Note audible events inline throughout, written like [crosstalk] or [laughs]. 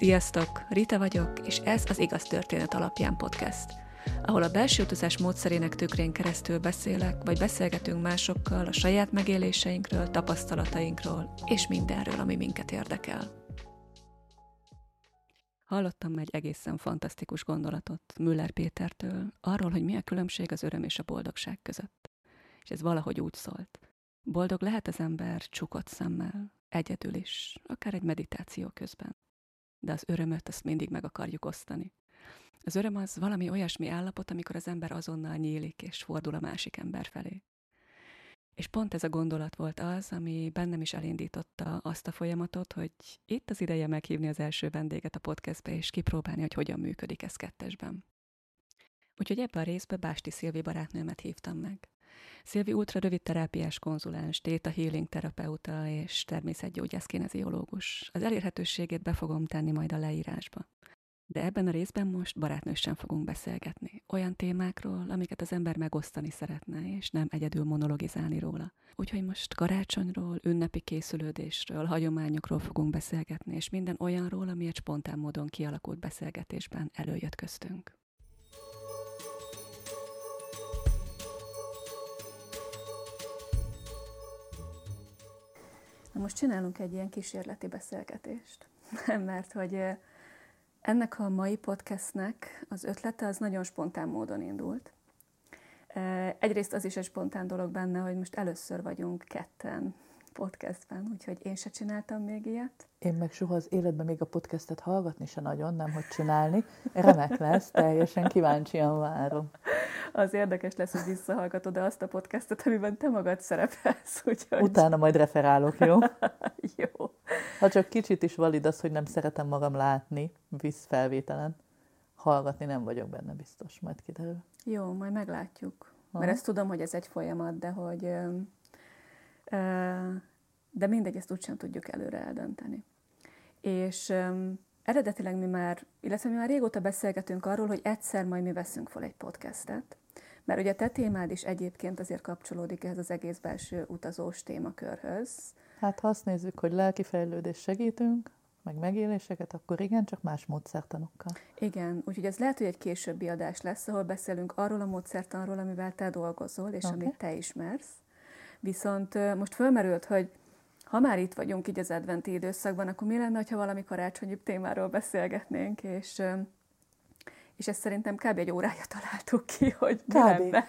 Sziasztok! Rita vagyok, és ez az Igaz Történet Alapján podcast, ahol a belső utazás módszerének tükrén keresztül beszélek, vagy beszélgetünk másokkal a saját megéléseinkről, tapasztalatainkról, és mindenről, ami minket érdekel. Hallottam egy egészen fantasztikus gondolatot Müller Pétertől, arról, hogy mi a különbség az öröm és a boldogság között. És ez valahogy úgy szólt. Boldog lehet az ember csukott szemmel, egyedül is, akár egy meditáció közben de az örömöt azt mindig meg akarjuk osztani. Az öröm az valami olyasmi állapot, amikor az ember azonnal nyílik és fordul a másik ember felé. És pont ez a gondolat volt az, ami bennem is elindította azt a folyamatot, hogy itt az ideje meghívni az első vendéget a podcastbe, és kipróbálni, hogy hogyan működik ez kettesben. Úgyhogy ebbe a részbe Básti Szilvi barátnőmet hívtam meg. Szilvi ultra rövid terápiás konzulens, Theta Healing terapeuta és természetgyógyász kineziológus. Az elérhetőségét be fogom tenni majd a leírásba. De ebben a részben most barátnősen fogunk beszélgetni. Olyan témákról, amiket az ember megosztani szeretne, és nem egyedül monologizálni róla. Úgyhogy most karácsonyról, ünnepi készülődésről, hagyományokról fogunk beszélgetni, és minden olyanról, ami egy spontán módon kialakult beszélgetésben előjött köztünk. Most csinálunk egy ilyen kísérleti beszélgetést, [laughs] mert hogy ennek a mai podcastnek az ötlete az nagyon spontán módon indult. Egyrészt az is egy spontán dolog benne, hogy most először vagyunk ketten podcastben, úgyhogy én se csináltam még ilyet. Én meg soha az életben még a podcastet hallgatni se nagyon, nem hogy csinálni. Remek lesz, teljesen kíváncsian várom. Az érdekes lesz, hogy visszahallgatod azt a podcastot, amiben te magad szerepelsz. Úgyhogy... Utána majd referálok, jó? [laughs] jó. Ha csak kicsit is valid az, hogy nem szeretem magam látni felvételen, hallgatni nem vagyok benne biztos, majd kiderül. Jó, majd meglátjuk. Ha? Mert ezt tudom, hogy ez egy folyamat, de hogy de mindegy, ezt úgysem tudjuk előre eldönteni. És eredetileg mi már, illetve mi már régóta beszélgetünk arról, hogy egyszer majd mi veszünk fel egy podcastet, mert ugye te témád is egyébként azért kapcsolódik ehhez az egész belső utazós témakörhöz. Hát ha azt nézzük, hogy lelki fejlődés segítünk, meg megéléseket, akkor igen, csak más módszertanokkal. Igen, úgyhogy ez lehet, hogy egy későbbi adás lesz, ahol beszélünk arról a módszertanról, amivel te dolgozol, és okay. amit te ismersz. Viszont most fölmerült, hogy ha már itt vagyunk így az adventi időszakban, akkor mi lenne, ha valami karácsonyi témáról beszélgetnénk, és és ezt szerintem kb. egy órája találtuk ki, hogy mi kb. lenne.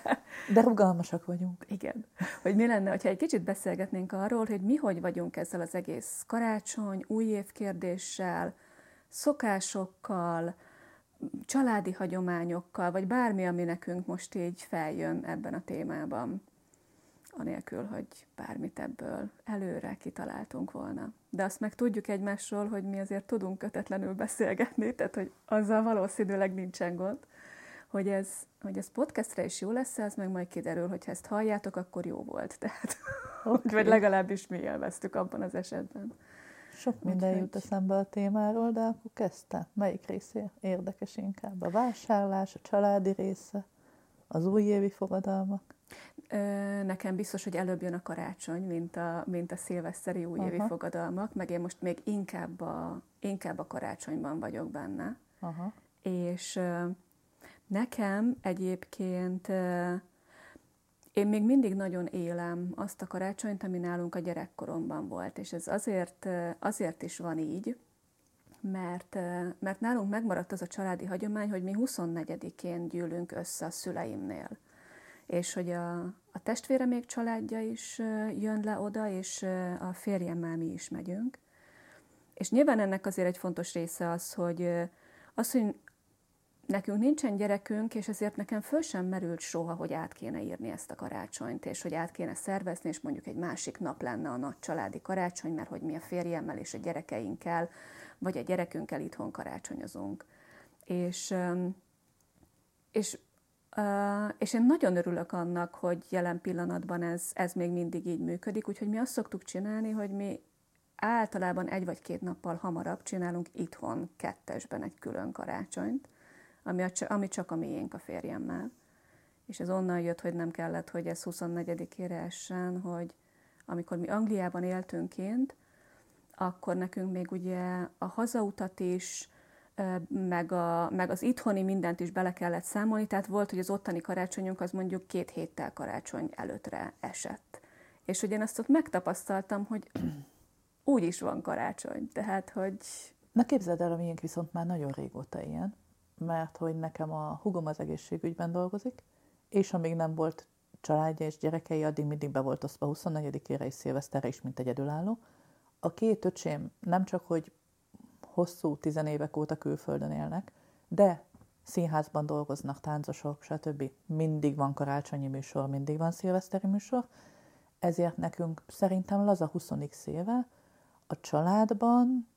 De rugalmasak vagyunk. Igen. Hogy mi lenne, hogyha egy kicsit beszélgetnénk arról, hogy mi hogy vagyunk ezzel az egész karácsony, új év kérdéssel, szokásokkal, családi hagyományokkal, vagy bármi, ami nekünk most így feljön ebben a témában anélkül, hogy bármit ebből előre kitaláltunk volna. De azt meg tudjuk egymásról, hogy mi azért tudunk kötetlenül beszélgetni, tehát hogy azzal valószínűleg nincsen gond. Hogy ez, hogy ez podcastre is jó lesz, az meg majd kiderül, hogy ha ezt halljátok, akkor jó volt. Tehát, [laughs] okay. vagy legalábbis mi élveztük abban az esetben. Sok minden Úgyhogy... jut eszembe a témáról, de akkor kezdte. Melyik része érdekes inkább? A vásárlás, a családi része, az újévi fogadalmak? Nekem biztos, hogy előbb jön a karácsony, mint a, mint a szilveszteri újévi Aha. fogadalmak, meg én most még inkább a, inkább a karácsonyban vagyok benne. Aha. És nekem egyébként én még mindig nagyon élem azt a karácsonyt, ami nálunk a gyerekkoromban volt, és ez azért, azért is van így, mert, mert nálunk megmaradt az a családi hagyomány, hogy mi 24-én gyűlünk össze a szüleimnél és hogy a, a testvére még családja is jön le oda, és a férjemmel mi is megyünk. És nyilván ennek azért egy fontos része az, hogy az, hogy nekünk nincsen gyerekünk, és ezért nekem föl sem merült soha, hogy át kéne írni ezt a karácsonyt, és hogy át kéne szervezni, és mondjuk egy másik nap lenne a nagy családi karácsony, mert hogy mi a férjemmel és a gyerekeinkkel, vagy a gyerekünkkel itthon karácsonyozunk. És, és És én nagyon örülök annak, hogy jelen pillanatban ez, ez még mindig így működik, úgyhogy mi azt szoktuk csinálni, hogy mi általában egy vagy két nappal hamarabb csinálunk itthon kettesben egy külön karácsonyt, ami, a, ami csak a miénk a férjemmel. És ez onnan jött, hogy nem kellett, hogy ez 24-ére essen, hogy amikor mi Angliában éltünk kint, akkor nekünk még ugye a hazautat is, meg, a, meg az itthoni mindent is bele kellett számolni, tehát volt, hogy az ottani karácsonyunk az mondjuk két héttel karácsony előttre esett. És hogy én azt ott megtapasztaltam, hogy [clears throat] úgy is van karácsony, tehát hogy... Na képzeld el, a viszont már nagyon régóta ilyen, mert hogy nekem a hugom az egészségügyben dolgozik, és amíg nem volt családja és gyerekei, addig mindig be volt osztva 24-ére és szilveszterre is, mint egyedülálló. A két öcsém nem csak, hogy hosszú tizenévek óta külföldön élnek, de színházban dolgoznak, táncosok, stb. Mindig van karácsonyi műsor, mindig van szilveszteri műsor, ezért nekünk szerintem laza 20 éve a családban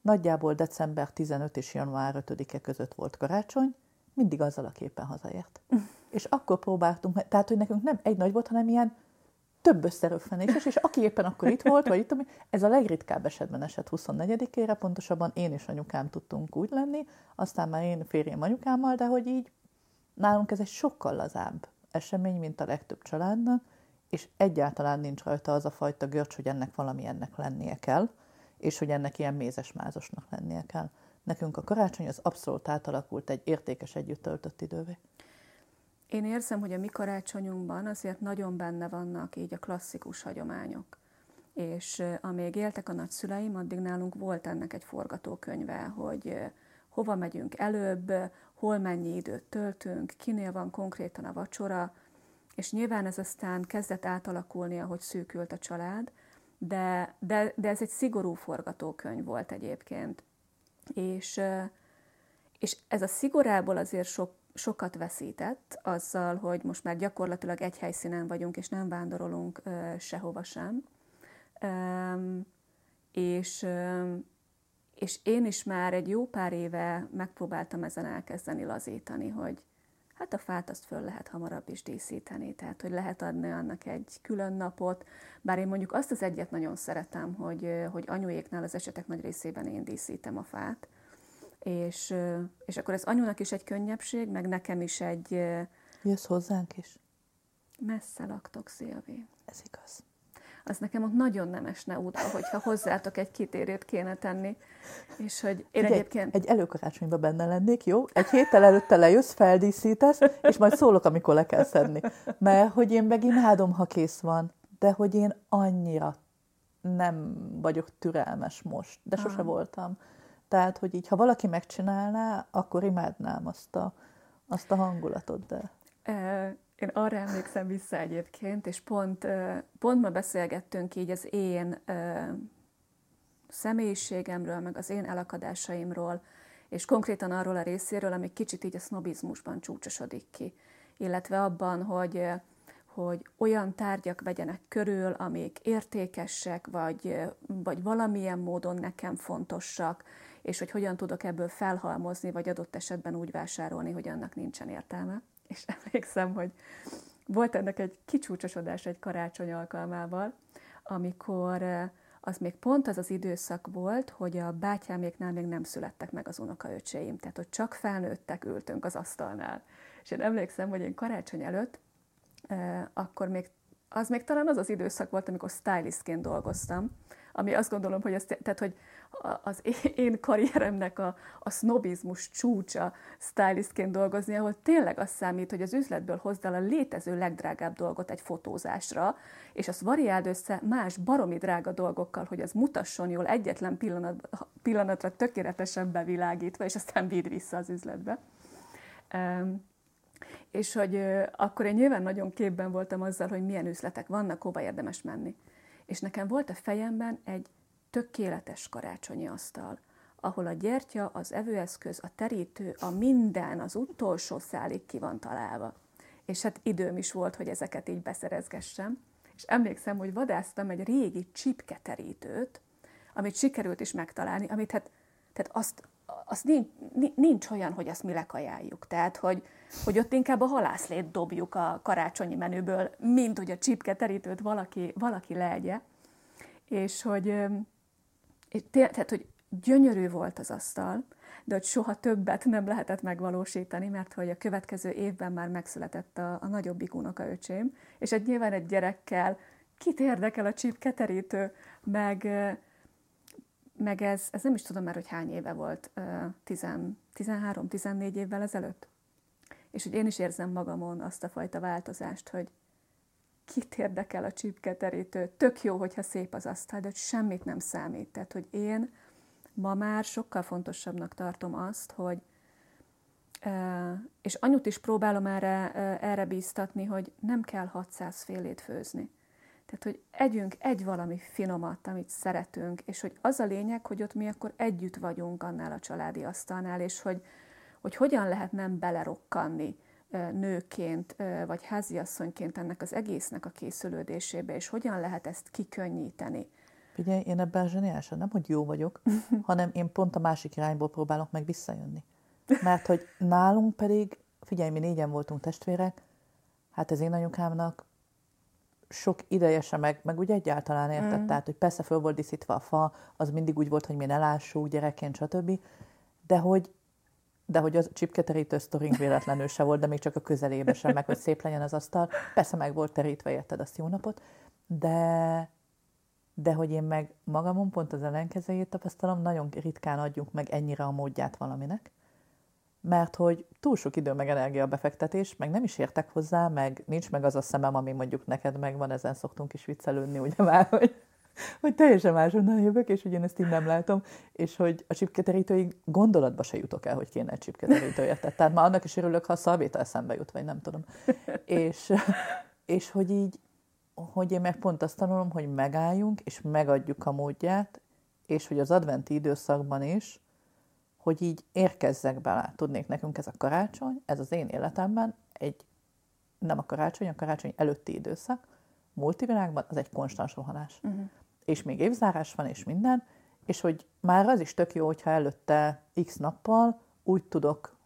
nagyjából december 15 és január 5-e között volt karácsony, mindig azzal a képen hazaért. [laughs] és akkor próbáltunk, tehát hogy nekünk nem egy nagy volt, hanem ilyen több összeröffenéses, és aki éppen akkor itt volt, vagy itt, ez a legritkább esetben esett 24-ére, pontosabban én és anyukám tudtunk úgy lenni, aztán már én férjem anyukámmal, de hogy így nálunk ez egy sokkal lazább esemény, mint a legtöbb családnak, és egyáltalán nincs rajta az a fajta görcs, hogy ennek valami ennek lennie kell, és hogy ennek ilyen mézes-mázosnak lennie kell. Nekünk a karácsony az abszolút átalakult egy értékes együtt töltött idővé. Én érzem, hogy a mi karácsonyunkban azért nagyon benne vannak így a klasszikus hagyományok. És amíg éltek a nagyszüleim, addig nálunk volt ennek egy forgatókönyve, hogy hova megyünk előbb, hol mennyi időt töltünk, kinél van konkrétan a vacsora, és nyilván ez aztán kezdett átalakulni, ahogy szűkült a család, de, de, de ez egy szigorú forgatókönyv volt egyébként. És, és ez a szigorából azért sok sokat veszített azzal, hogy most már gyakorlatilag egy helyszínen vagyunk, és nem vándorolunk uh, sehova sem. És, és én is már egy jó pár éve megpróbáltam ezen elkezdeni lazítani, hogy hát a fát azt föl lehet hamarabb is díszíteni, tehát hogy lehet adni annak egy külön napot, bár én mondjuk azt az egyet nagyon szeretem, hogy, hogy anyuéknál az esetek nagy részében én díszítem a fát, és, és akkor ez anyunak is egy könnyebbség, meg nekem is egy... Jössz hozzánk is? Messze laktok, Szilvi. Ez igaz. Az nekem ott nagyon nem esne útba, hogyha hozzátok egy kitérőt kéne tenni. És hogy én Ugye, egyébként... Egy előkarácsonyban benne lennék, jó? Egy héttel előtte lejössz, feldíszítesz, és majd szólok, amikor le kell szedni. Mert hogy én meg imádom, ha kész van, de hogy én annyira nem vagyok türelmes most, de sose ah. voltam. Tehát, hogy így, ha valaki megcsinálná, akkor imádnám azt a, azt a hangulatot, de... Én arra emlékszem vissza egyébként, és pont, pont ma beszélgettünk így az én személyiségemről, meg az én elakadásaimról, és konkrétan arról a részéről, ami kicsit így a sznobizmusban csúcsosodik ki, illetve abban, hogy, hogy olyan tárgyak vegyenek körül, amik értékesek, vagy, vagy valamilyen módon nekem fontosak, és hogy hogyan tudok ebből felhalmozni, vagy adott esetben úgy vásárolni, hogy annak nincsen értelme. És [laughs] emlékszem, hogy volt ennek egy kicsúcsosodás egy karácsony alkalmával, amikor az még pont az az időszak volt, hogy a bátyáméknál még nem születtek meg az unokaöcseim, tehát hogy csak felnőttek ültünk az asztalnál. És én emlékszem, hogy én karácsony előtt, akkor még az még talán az az időszak volt, amikor stylistként dolgoztam, ami azt gondolom, hogy, az, tehát, hogy az én karrieremnek a, a sznobizmus csúcsa stylistként dolgozni, ahol tényleg az számít, hogy az üzletből hozd el a létező legdrágább dolgot egy fotózásra, és azt variáld össze más baromi drága dolgokkal, hogy az mutasson jól egyetlen pillanat, pillanatra tökéletesen bevilágítva, és aztán vidd vissza az üzletbe. Um, és hogy uh, akkor én nyilván nagyon képben voltam azzal, hogy milyen üzletek vannak, hova érdemes menni. És nekem volt a fejemben egy tökéletes karácsonyi asztal, ahol a gyertya, az evőeszköz, a terítő, a minden, az utolsó szálig ki van találva. És hát időm is volt, hogy ezeket így beszerezgessem. És emlékszem, hogy vadásztam egy régi csipketerítőt, amit sikerült is megtalálni, amit hát, tehát azt, azt nincs, nincs olyan, hogy azt mi lekajáljuk. Tehát, hogy, hogy ott inkább a halászlét dobjuk a karácsonyi menüből, mint hogy a csipketerítőt valaki, valaki leegye. És hogy tehát, hogy gyönyörű volt az asztal, de hogy soha többet nem lehetett megvalósítani, mert hogy a következő évben már megszületett a, a nagyobbik unokaöcsém, és egy nyilván egy gyerekkel kit érdekel a csíp keterítő, meg meg ez, ez nem is tudom már, hogy hány éve volt, 13-14 évvel ezelőtt. És hogy én is érzem magamon azt a fajta változást, hogy kit érdekel a csipketerítő, tök jó, hogyha szép az asztal, de semmit nem számít. Tehát, hogy én ma már sokkal fontosabbnak tartom azt, hogy és anyut is próbálom erre, erre bíztatni, hogy nem kell 600 félét főzni. Tehát, hogy együnk egy valami finomat, amit szeretünk, és hogy az a lényeg, hogy ott mi akkor együtt vagyunk annál a családi asztalnál, és hogy, hogy hogyan lehet nem belerokkanni nőként, vagy háziasszonyként ennek az egésznek a készülődésébe, és hogyan lehet ezt kikönnyíteni. Figyelj, én ebben zseniálisan nem, hogy jó vagyok, [laughs] hanem én pont a másik irányból próbálok meg visszajönni. Mert hogy nálunk pedig, figyelj, mi négyen voltunk testvérek, hát az én anyukámnak sok ideje sem, meg, meg úgy egyáltalán érted, mm. tehát, hogy persze föl volt díszítve a fa, az mindig úgy volt, hogy mi ne lássuk gyerekként, stb. De hogy, de hogy a csipketerítő sztorink véletlenül se volt, de még csak a közelébe sem, meg hogy szép legyen az asztal. Persze meg volt terítve, érted, azt jó napot, de, de hogy én meg magamon pont az ellenkezőjét tapasztalom, nagyon ritkán adjunk meg ennyire a módját valaminek mert hogy túl sok idő meg energia befektetés, meg nem is értek hozzá, meg nincs meg az a szemem, ami mondjuk neked megvan, ezen szoktunk is viccelődni, ugye már, hogy, hogy teljesen máshonnan jövök, és hogy én ezt így nem látom, és hogy a csipketerítőig gondolatba se jutok el, hogy kéne egy csipketerítő, Tehát már annak is örülök, ha a szalvéta eszembe jut, vagy nem tudom. és, és hogy így, hogy én meg pont azt tanulom, hogy megálljunk, és megadjuk a módját, és hogy az adventi időszakban is, hogy így érkezzek bele. Tudnék nekünk ez a karácsony, ez az én életemben egy, nem a karácsony, a karácsony előtti időszak, multivilágban az egy konstans rohanás. Uh-huh. És még évzárás van, és minden, és hogy már az is tök jó, hogyha előtte x nappal úgy tudok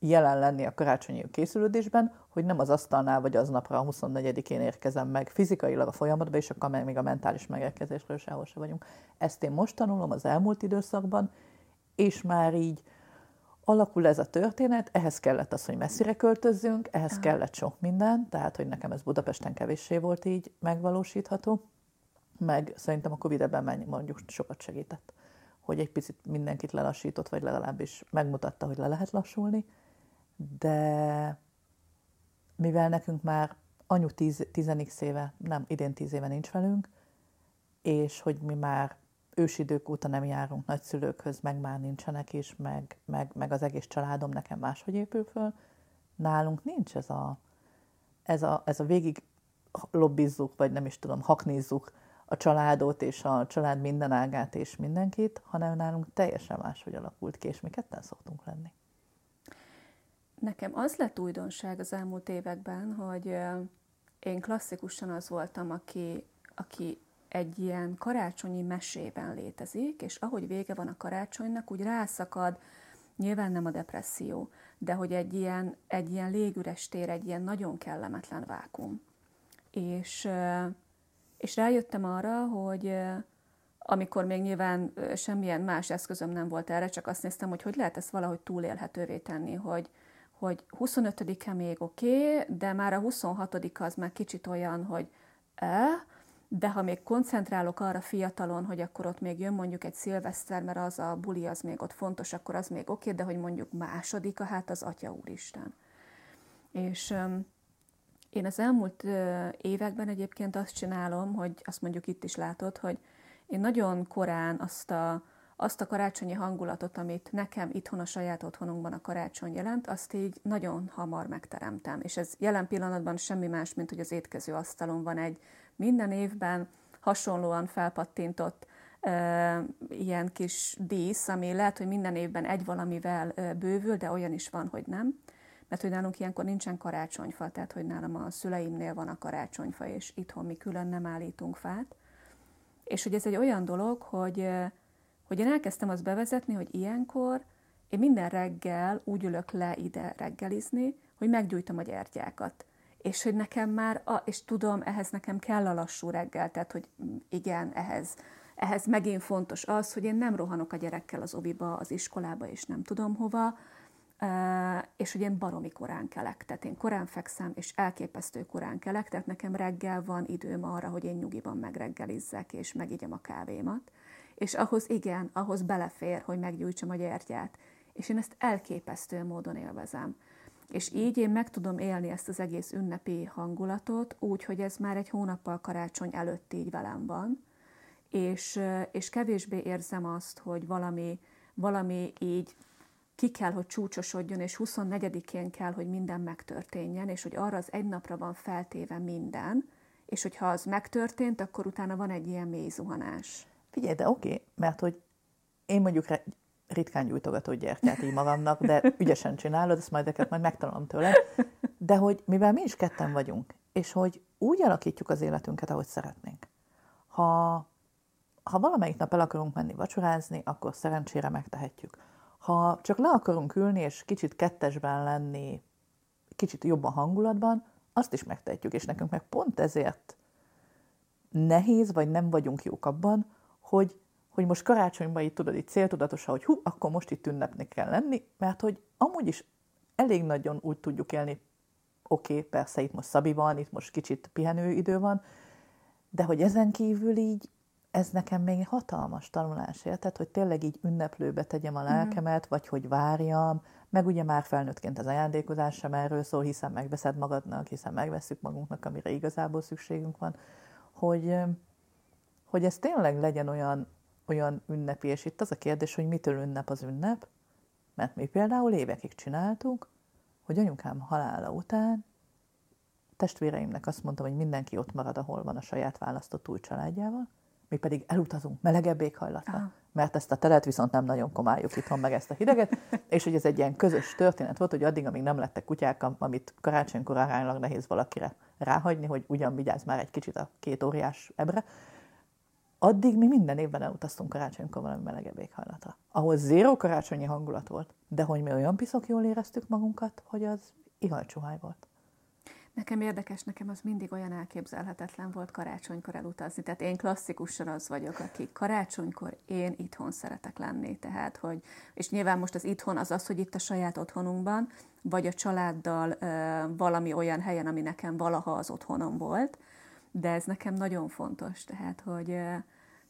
jelen lenni a karácsonyi készülődésben, hogy nem az asztalnál vagy aznapra a 24-én érkezem meg fizikailag a folyamatba, és akkor még a mentális megérkezésről sehol se vagyunk. Ezt én most tanulom az elmúlt időszakban, és már így alakul ez a történet, ehhez kellett az, hogy messzire költözzünk, ehhez Aha. kellett sok minden, tehát, hogy nekem ez Budapesten kevéssé volt így megvalósítható, meg szerintem a Covid ebben mondjuk sokat segített, hogy egy picit mindenkit lelassított, vagy legalábbis megmutatta, hogy le lehet lassulni, de mivel nekünk már anyu tíz, tizenik éve, nem, idén tíz éve nincs velünk, és hogy mi már ősidők óta nem járunk nagyszülőkhöz, meg már nincsenek is, meg, meg, meg az egész családom nekem máshogy épül föl. Nálunk nincs ez a, ez a, ez a végig lobbizzuk, vagy nem is tudom, haknézzuk a családot és a család minden ágát és mindenkit, hanem nálunk teljesen máshogy alakult ki, és mi ketten szoktunk lenni. Nekem az lett újdonság az elmúlt években, hogy én klasszikusan az voltam, aki, aki egy ilyen karácsonyi mesében létezik, és ahogy vége van a karácsonynak, úgy rászakad, nyilván nem a depresszió, de hogy egy ilyen, egy ilyen légüres tér, egy ilyen nagyon kellemetlen vákum. És, és rájöttem arra, hogy amikor még nyilván semmilyen más eszközöm nem volt erre, csak azt néztem, hogy hogy lehet ezt valahogy túlélhetővé tenni, hogy, hogy 25-e még oké, okay, de már a 26 az már kicsit olyan, hogy eh, de ha még koncentrálok arra fiatalon, hogy akkor ott még jön mondjuk egy szilveszter, mert az a buli az még ott fontos, akkor az még oké, de hogy mondjuk második, hát az Atya Úristen. És én az elmúlt években egyébként azt csinálom, hogy azt mondjuk itt is látod, hogy én nagyon korán azt a, azt a karácsonyi hangulatot, amit nekem itthon a saját otthonunkban a karácsony jelent, azt így nagyon hamar megteremtem. És ez jelen pillanatban semmi más, mint hogy az étkező asztalon van egy minden évben hasonlóan felpattintott e, ilyen kis dísz, ami lehet, hogy minden évben egy valamivel e, bővül, de olyan is van, hogy nem. Mert hogy nálunk ilyenkor nincsen karácsonyfa, tehát hogy nálam a szüleimnél van a karácsonyfa, és itthon mi külön nem állítunk fát. És hogy ez egy olyan dolog, hogy, hogy én elkezdtem azt bevezetni, hogy ilyenkor én minden reggel úgy ülök le ide reggelizni, hogy meggyújtom a gyertyákat és hogy nekem már, a, és tudom, ehhez nekem kell a lassú reggel, tehát hogy igen, ehhez, ehhez megint fontos az, hogy én nem rohanok a gyerekkel az oviba, az iskolába, és nem tudom hova, és hogy én baromi korán kelek, tehát én korán fekszem, és elképesztő korán kelek, tehát nekem reggel van időm arra, hogy én nyugiban megreggelizzek, és megígyem a kávémat és ahhoz igen, ahhoz belefér, hogy meggyújtsam a gyertyát. És én ezt elképesztő módon élvezem. És így én meg tudom élni ezt az egész ünnepi hangulatot, úgy, hogy ez már egy hónappal karácsony előtt így velem van, és, és kevésbé érzem azt, hogy valami, valami így ki kell, hogy csúcsosodjon, és 24-én kell, hogy minden megtörténjen, és hogy arra az egy napra van feltéve minden, és hogyha az megtörtént, akkor utána van egy ilyen mély zuhanás. Figyelj, de oké, okay, mert hogy én mondjuk ritkán gyújtogató gyertyát így magamnak, de ügyesen csinálod, ezt majd ezeket majd megtalálom tőle. De hogy mivel mi is ketten vagyunk, és hogy úgy alakítjuk az életünket, ahogy szeretnénk. Ha, ha valamelyik nap el akarunk menni vacsorázni, akkor szerencsére megtehetjük. Ha csak le akarunk ülni, és kicsit kettesben lenni, kicsit jobban hangulatban, azt is megtehetjük, és nekünk meg pont ezért nehéz, vagy nem vagyunk jók abban, hogy hogy most karácsonyban itt tudod, itt céltudatosan, hogy hú, akkor most itt ünnepni kell lenni, mert hogy amúgy is elég nagyon úgy tudjuk élni, oké, okay, persze itt most Szabi van, itt most kicsit pihenőidő van, de hogy ezen kívül így ez nekem még hatalmas tanulás, érted? Hogy tényleg így ünneplőbe tegyem a mhm. lelkemet, mm. vagy hogy várjam, meg ugye már felnőttként az ajándékozás sem erről szól, hiszen megveszed magadnak, hiszen megveszük magunknak, amire igazából szükségünk van, hogy, hogy ez tényleg legyen olyan, olyan ünnepi, és itt az a kérdés, hogy mitől ünnep az ünnep, mert mi például évekig csináltuk, hogy anyukám halála után testvéreimnek azt mondtam, hogy mindenki ott marad, ahol van a saját választott új családjával, mi pedig elutazunk melegebb éghajlatra, Aha. mert ezt a telet viszont nem nagyon komáljuk itthon, meg ezt a hideget, [laughs] és hogy ez egy ilyen közös történet volt, hogy addig, amíg nem lettek kutyák, amit karácsonykor aránylag nehéz valakire ráhagyni, hogy ugyan vigyáz már egy kicsit a két óriás ebre, addig mi minden évben elutaztunk karácsonykor valami melegebb éghajlatra, ahol zéró karácsonyi hangulat volt, de hogy mi olyan piszok jól éreztük magunkat, hogy az ihajcsuháj volt. Nekem érdekes, nekem az mindig olyan elképzelhetetlen volt karácsonykor elutazni. Tehát én klasszikusan az vagyok, aki karácsonykor én itthon szeretek lenni. Tehát, hogy, és nyilván most az itthon az az, hogy itt a saját otthonunkban, vagy a családdal ö, valami olyan helyen, ami nekem valaha az otthonom volt, de ez nekem nagyon fontos. Tehát, hogy ö,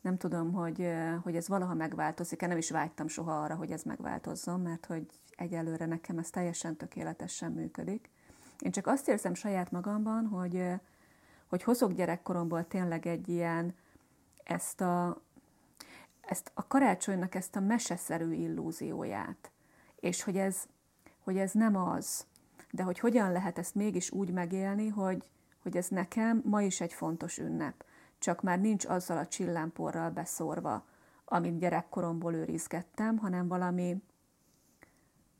nem tudom, hogy, hogy ez valaha megváltozik. Én nem is vágytam soha arra, hogy ez megváltozzon, mert hogy egyelőre nekem ez teljesen tökéletesen működik. Én csak azt érzem saját magamban, hogy, hogy hozok gyerekkoromból tényleg egy ilyen, ezt a, ezt a karácsonynak ezt a meseszerű illúzióját, és hogy ez, hogy ez nem az, de hogy hogyan lehet ezt mégis úgy megélni, hogy, hogy ez nekem ma is egy fontos ünnep. Csak már nincs azzal a csillámporral beszórva, amit gyerekkoromból őrizgettem, hanem valami,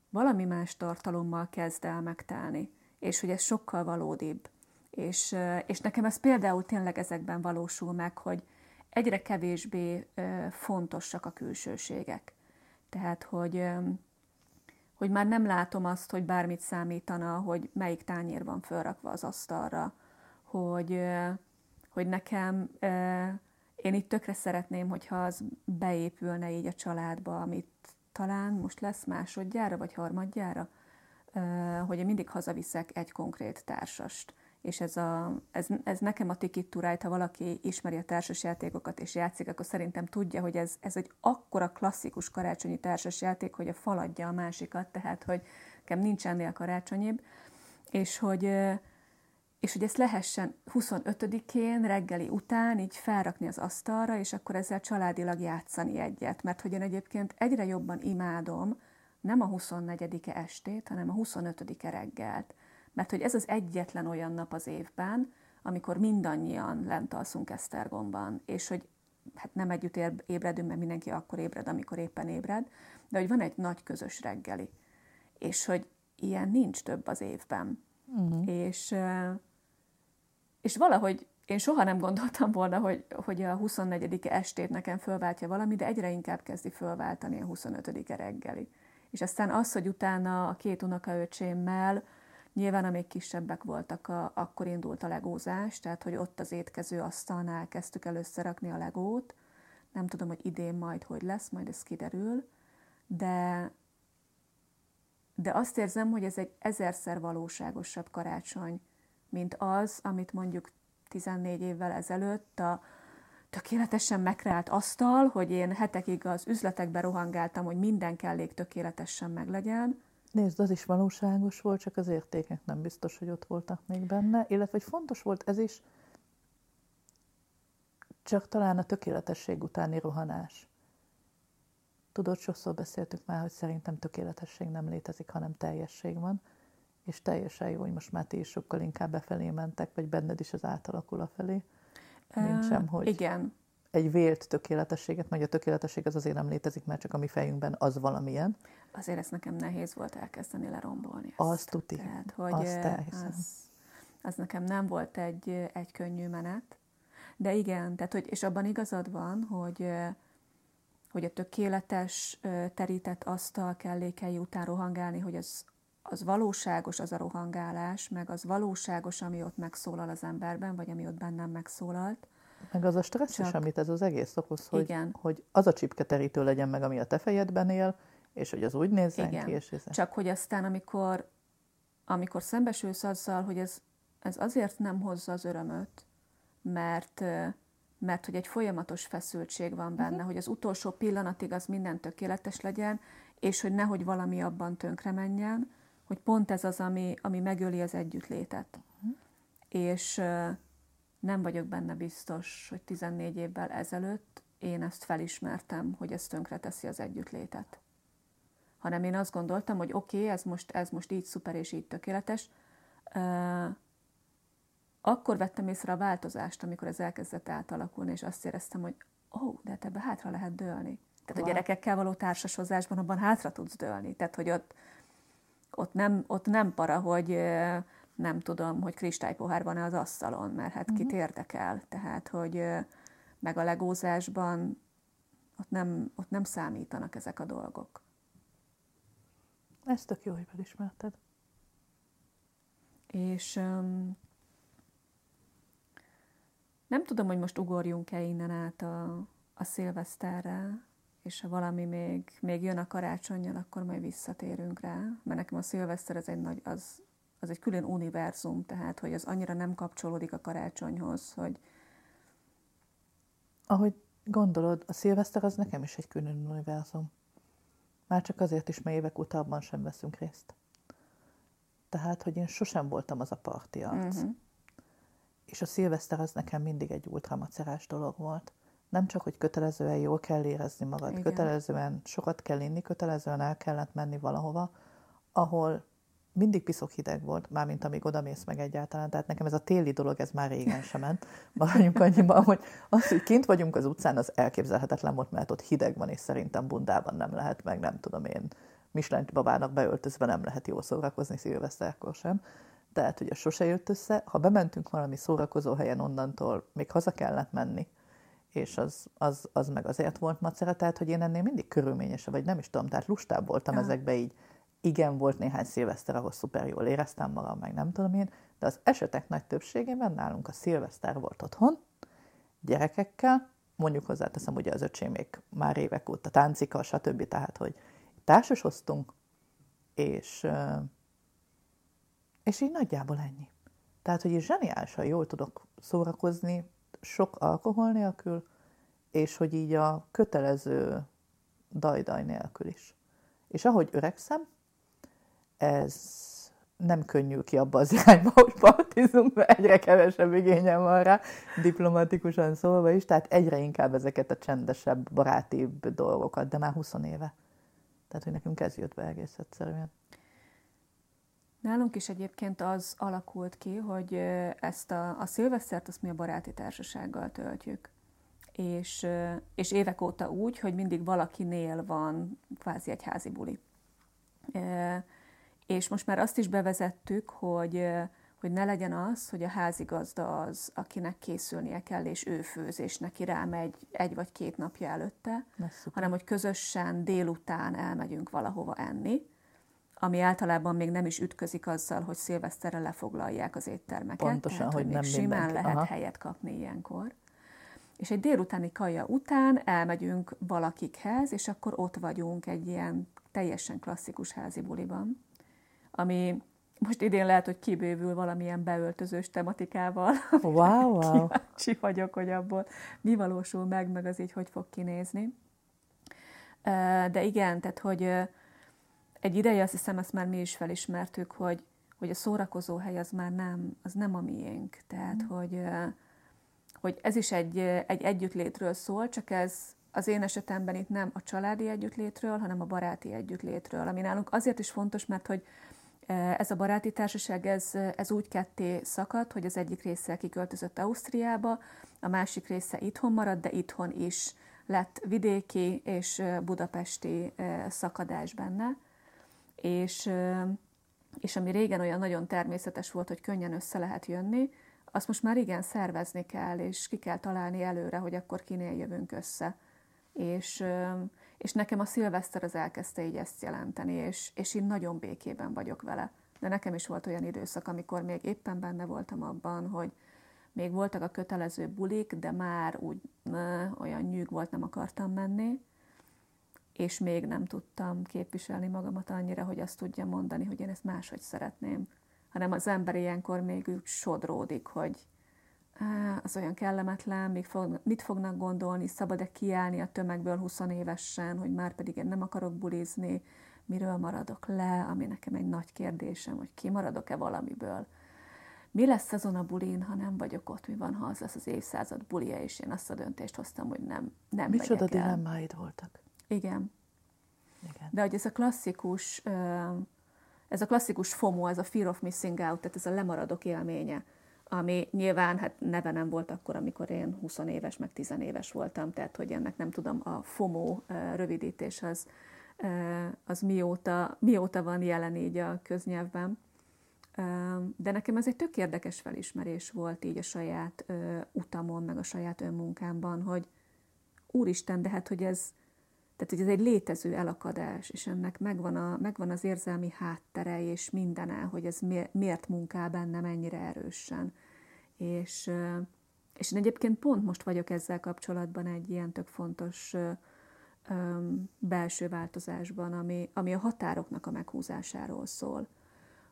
valami más tartalommal kezd el megtelni, és hogy ez sokkal valódibb. És, és nekem ez például tényleg ezekben valósul meg, hogy egyre kevésbé fontosak a külsőségek. Tehát, hogy, hogy már nem látom azt, hogy bármit számítana, hogy melyik tányér van felrakva az asztalra, hogy, hogy nekem, én itt tökre szeretném, hogyha az beépülne így a családba, amit talán most lesz másodjára, vagy harmadjára, hogy én mindig hazaviszek egy konkrét társast. És ez, a, ez, ez nekem a ticket to ride, ha valaki ismeri a társasjátékokat és játszik, akkor szerintem tudja, hogy ez, ez egy akkora klasszikus karácsonyi társasjáték, hogy a faladja a másikat, tehát hogy nekem nincs ennél karácsonyibb, és hogy, és hogy ezt lehessen 25-én reggeli után így felrakni az asztalra, és akkor ezzel családilag játszani egyet. Mert hogy én egyébként egyre jobban imádom nem a 24-e estét, hanem a 25-e reggelt. Mert hogy ez az egyetlen olyan nap az évben, amikor mindannyian lent alszunk Esztergomban, és hogy hát nem együtt ébredünk, mert mindenki akkor ébred, amikor éppen ébred, de hogy van egy nagy közös reggeli. És hogy ilyen nincs több az évben. Uh-huh. És és valahogy én soha nem gondoltam volna, hogy, hogy a 24. estét nekem fölváltja valami, de egyre inkább kezdi fölváltani a 25. reggeli. És aztán az, hogy utána a két unokaöcsémmel, nyilván amíg kisebbek voltak, a, akkor indult a legózás, tehát hogy ott az étkező asztalnál kezdtük rakni a legót. Nem tudom, hogy idén majd hogy lesz, majd ez kiderül, de, de azt érzem, hogy ez egy ezerszer valóságosabb karácsony, mint az, amit mondjuk 14 évvel ezelőtt a tökéletesen megkreált asztal, hogy én hetekig az üzletekbe rohangáltam, hogy minden kellék tökéletesen meglegyen. Nézd, az is valóságos volt, csak az értékek nem biztos, hogy ott voltak még benne, illetve hogy fontos volt ez is, csak talán a tökéletesség utáni rohanás. Tudod, sokszor beszéltük már, hogy szerintem tökéletesség nem létezik, hanem teljesség van, és teljesen jó, hogy most már ti is sokkal inkább befelé mentek, vagy benned is az átalakul a felé, mint sem, hogy igen. egy vélt tökéletességet, meg a tökéletesség az azért nem létezik, mert csak a mi fejünkben az valamilyen. Azért ez nekem nehéz volt elkezdeni lerombolni. Azt tuti. Tehát, hogy azt az, az nekem nem volt egy, egy könnyű menet, de igen, tehát, hogy, és abban igazad van, hogy hogy a tökéletes terített asztal kellékei után rohangálni, hogy az, az valóságos az a rohangálás, meg az valóságos, ami ott megszólal az emberben, vagy ami ott bennem megszólalt. Meg az a stressz Csak... is, amit ez az egész okoz, hogy, igen. hogy az a terítő legyen meg, ami a te fejedben él, és hogy az úgy nézzen igen. ki. És ez... Csak hogy aztán, amikor, amikor szembesülsz azzal, hogy ez, ez azért nem hozza az örömöt, mert mert hogy egy folyamatos feszültség van benne, uh-huh. hogy az utolsó pillanatig az minden tökéletes legyen, és hogy nehogy valami abban tönkre menjen, hogy pont ez az, ami, ami megöli az együttlétet. Uh-huh. És nem vagyok benne biztos, hogy 14 évvel ezelőtt én ezt felismertem, hogy ez tönkre teszi az együttlétet. Hanem én azt gondoltam, hogy oké, okay, ez, most, ez most így szuper és így tökéletes, akkor vettem észre a változást, amikor ez elkezdett átalakulni, és azt éreztem, hogy ó, oh, de hát ebbe hátra lehet dőlni. Tehát wow. a gyerekekkel való társasozásban abban hátra tudsz dőlni. Tehát, hogy ott, ott, nem, ott nem para, hogy nem tudom, hogy kristálypohár van-e az asztalon, mert hát uh-huh. kit mhm. érdekel. Tehát, hogy meg a legózásban ott nem, ott nem számítanak ezek a dolgok. Ezt tök jó, hogy felismerted. És um, nem tudom, hogy most ugorjunk-e innen át a, a szilveszterre, és ha valami még, még jön a karácsonyjal, akkor majd visszatérünk rá, mert nekem a szilveszter az egy nagy, az, az egy külön univerzum, tehát hogy az annyira nem kapcsolódik a karácsonyhoz, hogy... Ahogy gondolod, a szilveszter az nekem is egy külön univerzum. Már csak azért is, mert évek óta abban sem veszünk részt. Tehát, hogy én sosem voltam az a parti arc. Uh-huh és a szilveszter az nekem mindig egy ultramacerás dolog volt. Nem csak, hogy kötelezően jól kell érezni magad, Igen. kötelezően sokat kell inni, kötelezően el kellett menni valahova, ahol mindig piszok hideg volt, mármint amíg odamész meg egyáltalán. Tehát nekem ez a téli dolog, ez már régen sem ment. [laughs] Maradjunk annyiban, hogy az, hogy kint vagyunk az utcán, az elképzelhetetlen volt, mert ott hideg van, és szerintem bundában nem lehet, meg nem tudom én, Michelin babának beöltözve nem lehet jól szórakozni szilveszterkor sem tehát ugye sose jött össze. Ha bementünk valami szórakozó helyen onnantól, még haza kellett menni, és az, az, az meg azért volt macera, tehát hogy én ennél mindig körülményesebb, vagy nem is tudom, tehát lustább voltam ja. ezekbe így. Igen, volt néhány szilveszter, ahol szuper jól éreztem magam, meg nem tudom én, de az esetek nagy többségében nálunk a szilveszter volt otthon, gyerekekkel, mondjuk hozzáteszem, ugye az öcsémék már évek óta táncika, stb. Tehát, hogy társasoztunk, és és így nagyjából ennyi. Tehát, hogy is zseniálisan jól tudok szórakozni, sok alkohol nélkül, és hogy így a kötelező dajdaj nélkül is. És ahogy öregszem, ez nem könnyű ki abba az irányba, [laughs] hogy partizunk, mert egyre kevesebb igényem van rá, diplomatikusan szólva is, tehát egyre inkább ezeket a csendesebb, barátibb dolgokat, de már 20 éve. Tehát, hogy nekünk ez jött be egész egyszerűen. Nálunk is egyébként az alakult ki, hogy ezt a, a szilvesztert azt mi a baráti társasággal töltjük. És, és évek óta úgy, hogy mindig valakinél van kvázi egy házi buli. És most már azt is bevezettük, hogy, hogy ne legyen az, hogy a házigazda az, akinek készülnie kell, és ő főz, és neki rámegy egy vagy két napja előtte, hanem hogy közösen délután elmegyünk valahova enni, ami általában még nem is ütközik azzal, hogy szilveszterre lefoglalják az éttermeket. Pontosan, tehát, hogy, hogy nem simán mindenki. lehet Aha. helyet kapni ilyenkor. És egy délutáni kaja után elmegyünk valakikhez, és akkor ott vagyunk egy ilyen teljesen klasszikus házi buliban, ami most idén lehet, hogy kibővül valamilyen beöltözős tematikával. [laughs] Wow, wow. Kíváncsi vagyok, hogy abból mi valósul meg, meg az így hogy fog kinézni. De igen, tehát, hogy egy ideje azt hiszem, ezt már mi is felismertük, hogy, hogy a szórakozó hely az már nem, az nem a miénk. Tehát, mm. hogy, hogy ez is egy, egy együttlétről szól, csak ez az én esetemben itt nem a családi együttlétről, hanem a baráti együttlétről, ami nálunk azért is fontos, mert hogy ez a baráti társaság, ez, ez úgy ketté szakadt, hogy az egyik része kiköltözött Ausztriába, a másik része itthon maradt, de itthon is lett vidéki és budapesti szakadás benne. És, és ami régen olyan nagyon természetes volt, hogy könnyen össze lehet jönni, azt most már igen szervezni kell, és ki kell találni előre, hogy akkor kinél jövünk össze. És, és nekem a szilveszter az elkezdte így ezt jelenteni, és, és én nagyon békében vagyok vele. De nekem is volt olyan időszak, amikor még éppen benne voltam abban, hogy még voltak a kötelező bulik, de már úgy ne, olyan nyűg volt, nem akartam menni, és még nem tudtam képviselni magamat annyira, hogy azt tudja mondani, hogy én ezt máshogy szeretném. Hanem az ember ilyenkor még úgy sodródik, hogy az olyan kellemetlen, még fog, mit fognak gondolni, szabad-e kiállni a tömegből 20 évesen, hogy már pedig én nem akarok bulizni, miről maradok le, ami nekem egy nagy kérdésem, hogy kimaradok-e valamiből. Mi lesz azon a bulin, ha nem vagyok ott, mi van, ha az lesz az évszázad bulia, és én azt a döntést hoztam, hogy nem, nem Micsoda dilemmáid voltak. Igen. Igen. De hogy ez a klasszikus, ez a klasszikus FOMO, ez a fear of missing out, tehát ez a lemaradok élménye, ami nyilván hát neve nem volt akkor, amikor én 20 éves, meg 10 éves voltam, tehát hogy ennek nem tudom, a FOMO rövidítés az, az mióta, mióta van jelen így a köznyelvben. De nekem ez egy tök érdekes felismerés volt így a saját utamon, meg a saját önmunkámban, hogy úristen, de hát, hogy ez, tehát, hogy ez egy létező elakadás, és ennek megvan, a, megvan az érzelmi háttere, és mindene, hogy ez miért munkál bennem ennyire erősen. És, és én egyébként pont most vagyok ezzel kapcsolatban egy ilyen tök fontos belső változásban, ami, ami a határoknak a meghúzásáról szól.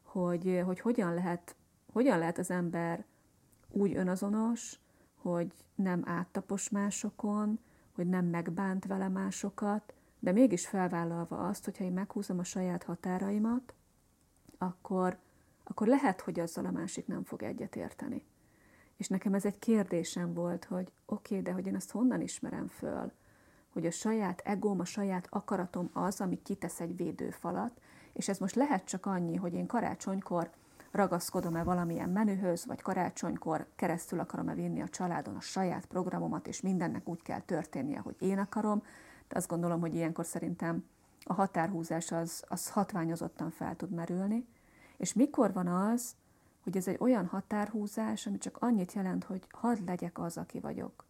Hogy, hogy hogyan, lehet, hogyan lehet az ember úgy önazonos, hogy nem áttapos másokon, hogy nem megbánt vele másokat, de mégis felvállalva azt, hogyha én meghúzom a saját határaimat, akkor, akkor lehet, hogy azzal a másik nem fog egyetérteni. És nekem ez egy kérdésem volt, hogy oké, okay, de hogy én ezt honnan ismerem föl, hogy a saját egóm, a saját akaratom az, ami kitesz egy védőfalat, és ez most lehet csak annyi, hogy én karácsonykor ragaszkodom-e valamilyen menühöz, vagy karácsonykor keresztül akarom-e vinni a családon a saját programomat, és mindennek úgy kell történnie, hogy én akarom. De azt gondolom, hogy ilyenkor szerintem a határhúzás az, az hatványozottan fel tud merülni. És mikor van az, hogy ez egy olyan határhúzás, ami csak annyit jelent, hogy hadd legyek az, aki vagyok.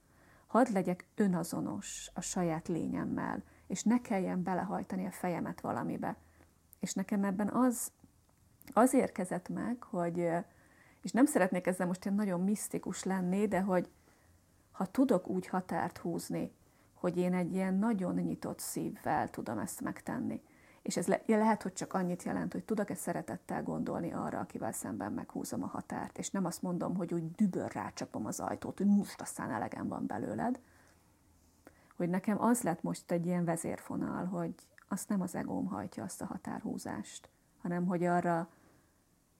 Hadd legyek önazonos a saját lényemmel, és ne kelljen belehajtani a fejemet valamibe. És nekem ebben az az érkezett meg, hogy, és nem szeretnék ezzel most ilyen nagyon misztikus lenni, de hogy ha tudok úgy határt húzni, hogy én egy ilyen nagyon nyitott szívvel tudom ezt megtenni, és ez le, lehet, hogy csak annyit jelent, hogy tudok-e szeretettel gondolni arra, akivel szemben meghúzom a határt, és nem azt mondom, hogy úgy dübör rácsapom az ajtót, hogy most aztán elegem van belőled, hogy nekem az lett most egy ilyen vezérfonal, hogy azt nem az egóm hajtja azt a határhúzást, hanem hogy arra,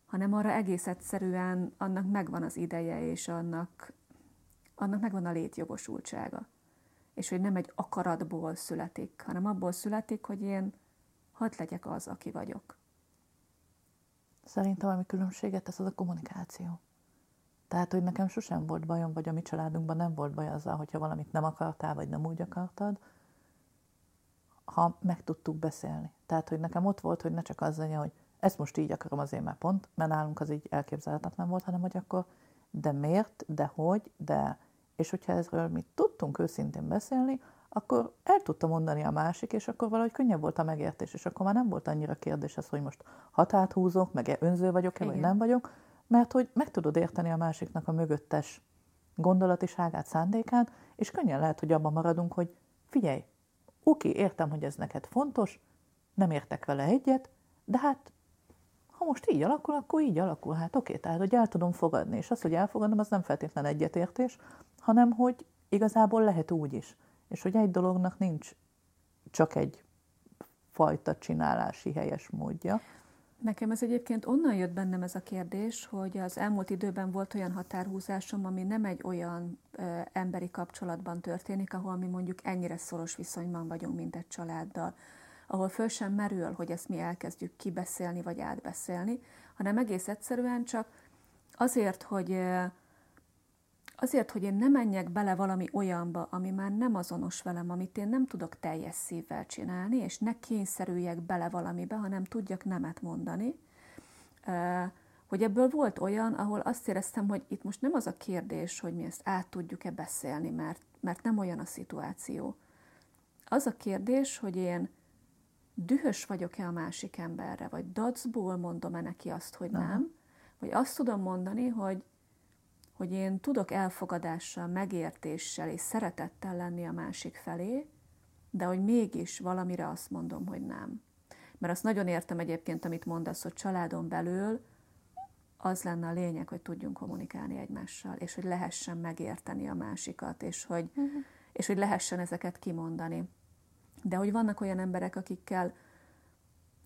hanem arra egész egyszerűen annak megvan az ideje, és annak, annak megvan a létjogosultsága. És hogy nem egy akaratból születik, hanem abból születik, hogy én hadd legyek az, aki vagyok. Szerintem ami különbséget tesz, az a kommunikáció. Tehát, hogy nekem sosem volt bajom, vagy a mi családunkban nem volt baj azzal, hogyha valamit nem akartál, vagy nem úgy akartad, ha meg tudtuk beszélni. Tehát, hogy nekem ott volt, hogy ne csak az legyen, hogy ezt most így akarom azért már pont, mert nálunk az így elképzelhetetlen volt, hanem hogy akkor de miért, de hogy, de... És hogyha ezről mi tudtunk őszintén beszélni, akkor el tudta mondani a másik, és akkor valahogy könnyebb volt a megértés, és akkor már nem volt annyira kérdés az, hogy most határt húzok, meg önző vagyok-e, vagy nem vagyok, mert hogy meg tudod érteni a másiknak a mögöttes gondolatiságát, szándékát, és könnyen lehet, hogy abban maradunk, hogy figyelj, oké, értem, hogy ez neked fontos, nem értek vele egyet, de hát ha most így alakul, akkor így alakul. Hát oké, tehát hogy el tudom fogadni. És az, hogy elfogadom, az nem feltétlen egyetértés, hanem hogy igazából lehet úgy is. És hogy egy dolognak nincs csak egy fajta csinálási helyes módja. Nekem ez egyébként onnan jött bennem ez a kérdés, hogy az elmúlt időben volt olyan határhúzásom, ami nem egy olyan ö, emberi kapcsolatban történik, ahol mi mondjuk ennyire szoros viszonyban vagyunk, mint egy családdal, ahol föl sem merül, hogy ezt mi elkezdjük kibeszélni vagy átbeszélni, hanem egész egyszerűen csak azért, hogy azért, hogy én ne menjek bele valami olyanba, ami már nem azonos velem, amit én nem tudok teljes szívvel csinálni, és ne kényszerüljek bele valamibe, hanem tudjak nemet mondani, hogy ebből volt olyan, ahol azt éreztem, hogy itt most nem az a kérdés, hogy mi ezt át tudjuk-e beszélni, mert, mert nem olyan a szituáció. Az a kérdés, hogy én dühös vagyok-e a másik emberre, vagy dacból mondom-e neki azt, hogy nem, Aha. vagy azt tudom mondani, hogy hogy én tudok elfogadással, megértéssel és szeretettel lenni a másik felé, de hogy mégis valamire azt mondom, hogy nem. Mert azt nagyon értem egyébként, amit mondasz, hogy családon belül az lenne a lényeg, hogy tudjunk kommunikálni egymással, és hogy lehessen megérteni a másikat, és hogy, uh-huh. és hogy lehessen ezeket kimondani. De hogy vannak olyan emberek, akikkel,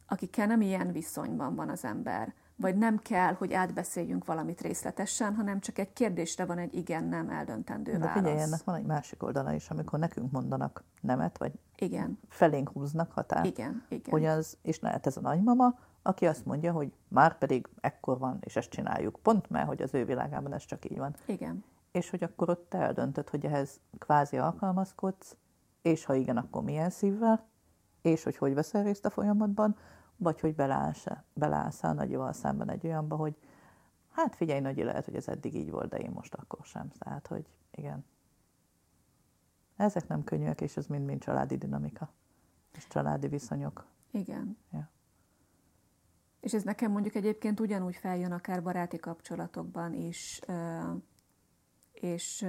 akikkel nem ilyen viszonyban van az ember, vagy nem kell, hogy átbeszéljünk valamit részletesen, hanem csak egy kérdésre van egy igen-nem eldöntendő De válasz. De figyelj, ennek van egy másik oldala is, amikor nekünk mondanak nemet, vagy igen. felénk húznak határt. Igen, igen. Hogy az, és lehet ez a nagymama, aki azt mondja, hogy már pedig ekkor van, és ezt csináljuk. Pont mert, hogy az ő világában ez csak így van. Igen. És hogy akkor ott te eldöntöd, hogy ehhez kvázi alkalmazkodsz, és ha igen, akkor milyen szívvel, és hogy hogy veszel részt a folyamatban, vagy hogy beleállsz, beleállsz a nagyival szemben egy olyanba, hogy hát figyelj, nagyi, lehet, hogy ez eddig így volt, de én most akkor sem. Tehát, hogy igen. Ezek nem könnyűek, és ez mind-mind családi dinamika, és családi viszonyok. Igen. Ja. És ez nekem mondjuk egyébként ugyanúgy feljön akár baráti kapcsolatokban is, és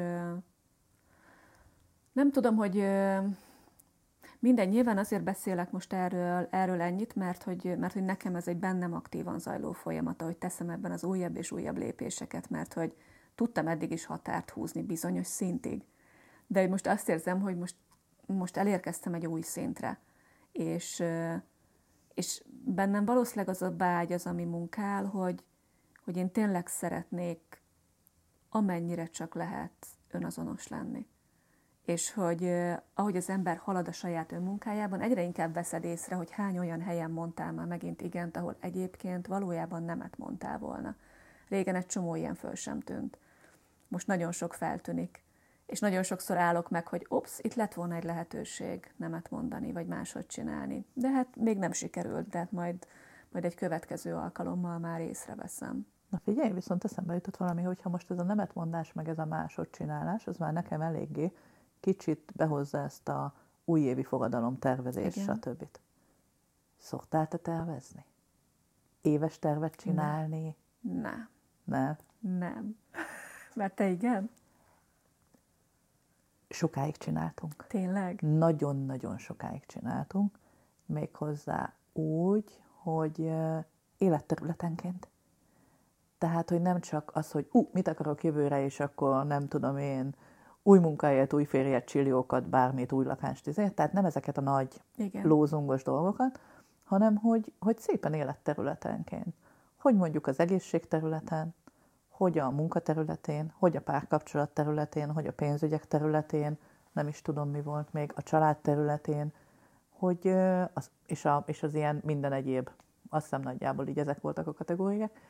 nem tudom, hogy minden nyilván azért beszélek most erről, erről ennyit, mert hogy, mert hogy nekem ez egy bennem aktívan zajló folyamat, hogy teszem ebben az újabb és újabb lépéseket, mert hogy tudtam eddig is határt húzni bizonyos szintig. De most azt érzem, hogy most, most elérkeztem egy új szintre, és, és bennem valószínűleg az a vágy az, ami munkál, hogy, hogy én tényleg szeretnék amennyire csak lehet önazonos lenni és hogy ahogy az ember halad a saját önmunkájában, egyre inkább veszed észre, hogy hány olyan helyen mondtál már megint igent, ahol egyébként valójában nemet mondtál volna. Régen egy csomó ilyen föl sem tűnt. Most nagyon sok feltűnik. És nagyon sokszor állok meg, hogy ops, itt lett volna egy lehetőség nemet mondani, vagy máshogy csinálni. De hát még nem sikerült, de hát majd, majd egy következő alkalommal már észreveszem. Na figyelj, viszont eszembe jutott valami, hogyha most ez a nemetmondás, meg ez a másodcsinálás, az már nekem eléggé kicsit behozza ezt a újévi fogadalom tervezés, stb. Szoktál te tervezni? Éves tervet csinálni? Nem. Nem? Nem. [laughs] Mert te igen? Sokáig csináltunk. Tényleg? Nagyon-nagyon sokáig csináltunk. Méghozzá úgy, hogy életterületenként. Tehát, hogy nem csak az, hogy ú, mit akarok jövőre, és akkor nem tudom én, új munkáját, új férjet, csilliókat, bármit, új lakást, izé. tehát nem ezeket a nagy Igen. lózungos dolgokat, hanem hogy, hogy szépen életterületenként. Hogy mondjuk az egészségterületen, hogy a munkaterületén, hogy a párkapcsolat területén, hogy a pénzügyek területén, nem is tudom mi volt még, a család területén, hogy az, és, a, és az ilyen minden egyéb, azt hiszem nagyjából így ezek voltak a kategóriák,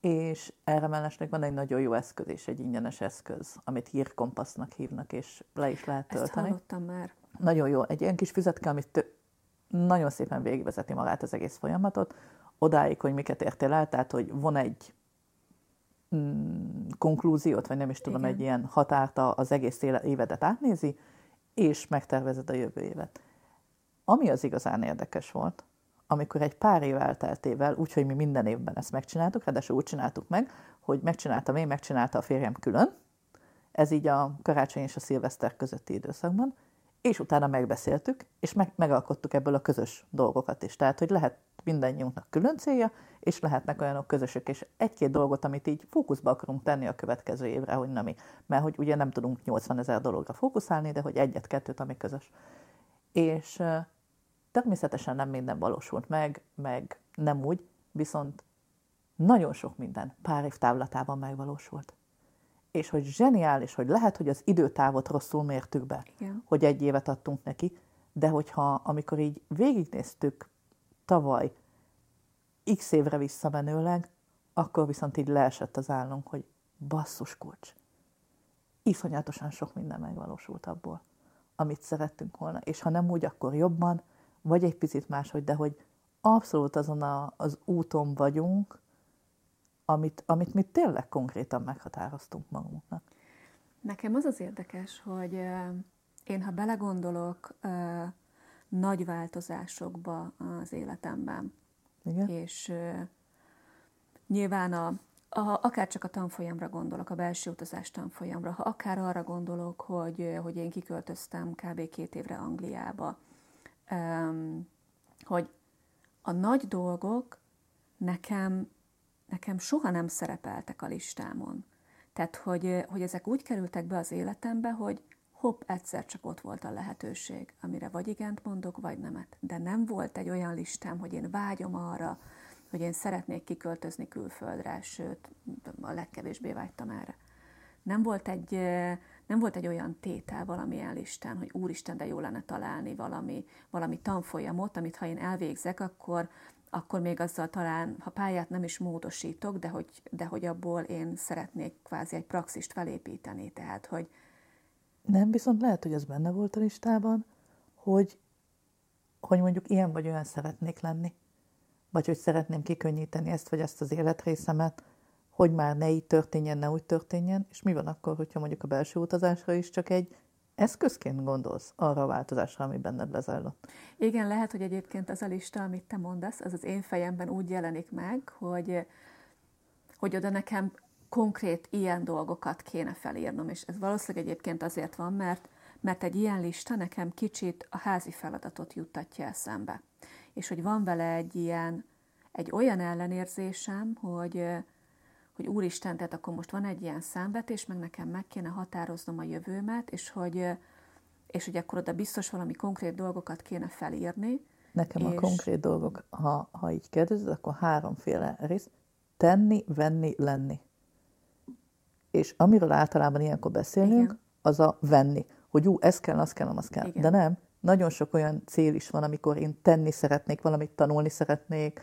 és erre mellesleg van egy nagyon jó eszköz és egy ingyenes eszköz, amit hírkompassznak hívnak, és le is lehet tölteni. Ezt hallottam már. Nagyon jó. Egy ilyen kis füzetke, amit tö- nagyon szépen végigvezeti magát az egész folyamatot, odáig, hogy miket értél el, tehát, hogy van egy mm, konklúziót, vagy nem is tudom, Igen. egy ilyen határt az egész évedet átnézi, és megtervezed a jövő évet. Ami az igazán érdekes volt, amikor egy pár év elteltével, úgyhogy mi minden évben ezt megcsináltuk, ráadásul úgy csináltuk meg, hogy megcsináltam én, megcsinálta a férjem külön, ez így a karácsony és a szilveszter közötti időszakban, és utána megbeszéltük, és meg, megalkottuk ebből a közös dolgokat is. Tehát, hogy lehet mindannyiunknak külön célja, és lehetnek olyanok közösök, és egy-két dolgot, amit így fókuszba akarunk tenni a következő évre, hogy nem mi. Mert hogy ugye nem tudunk 80 ezer dologra fókuszálni, de hogy egyet-kettőt, ami közös. És természetesen nem minden valósult meg, meg nem úgy, viszont nagyon sok minden pár év távlatában megvalósult. És hogy zseniális, hogy lehet, hogy az időtávot rosszul mértük be, Igen. hogy egy évet adtunk neki, de hogyha amikor így végignéztük tavaly x évre visszamenőleg, akkor viszont így leesett az állunk, hogy basszus kulcs. Iszonyatosan sok minden megvalósult abból, amit szerettünk volna. És ha nem úgy, akkor jobban, vagy egy picit máshogy, de hogy abszolút azon a, az úton vagyunk, amit, amit mi tényleg konkrétan meghatároztunk magunknak. Nekem az az érdekes, hogy én, ha belegondolok nagy változásokba az életemben, Igen? és nyilván a, a, akár csak a tanfolyamra gondolok, a belső utazás tanfolyamra, ha akár arra gondolok, hogy, hogy én kiköltöztem kb. két évre Angliába, hogy a nagy dolgok nekem nekem soha nem szerepeltek a listámon. Tehát, hogy, hogy ezek úgy kerültek be az életembe, hogy hopp, egyszer csak ott volt a lehetőség, amire vagy igent mondok, vagy nemet. De nem volt egy olyan listám, hogy én vágyom arra, hogy én szeretnék kiköltözni külföldre, sőt, a legkevésbé vágytam erre. Nem volt egy, nem volt egy olyan tétel valamilyen listán, hogy úristen, de jó lenne találni valami, valami tanfolyamot, amit ha én elvégzek, akkor, akkor még azzal talán, ha pályát nem is módosítok, de hogy, de hogy abból én szeretnék kvázi egy praxist felépíteni, tehát hogy... Nem, viszont lehet, hogy ez benne volt a listában, hogy, hogy mondjuk ilyen vagy olyan szeretnék lenni, vagy hogy szeretném kikönnyíteni ezt vagy ezt az életrészemet, hogy már ne így történjen, ne úgy történjen, és mi van akkor, hogyha mondjuk a belső utazásra is csak egy eszközként gondolsz arra a változásra, ami benned lezajlott. Igen, lehet, hogy egyébként az a lista, amit te mondasz, az az én fejemben úgy jelenik meg, hogy, hogy oda nekem konkrét ilyen dolgokat kéne felírnom, és ez valószínűleg egyébként azért van, mert, mert egy ilyen lista nekem kicsit a házi feladatot juttatja eszembe. És hogy van vele egy ilyen, egy olyan ellenérzésem, hogy, hogy úristen, tehát akkor most van egy ilyen számvetés, meg nekem meg kéne határoznom a jövőmet, és hogy, és hogy akkor oda biztos valami konkrét dolgokat kéne felírni. Nekem és... a konkrét dolgok, ha, ha így kérdezed, akkor háromféle rész. Tenni, venni, lenni. És amiről általában ilyenkor beszélünk, Igen. az a venni. Hogy ú, ez kell, az kell, az kell. Igen. De nem, nagyon sok olyan cél is van, amikor én tenni szeretnék, valamit tanulni szeretnék,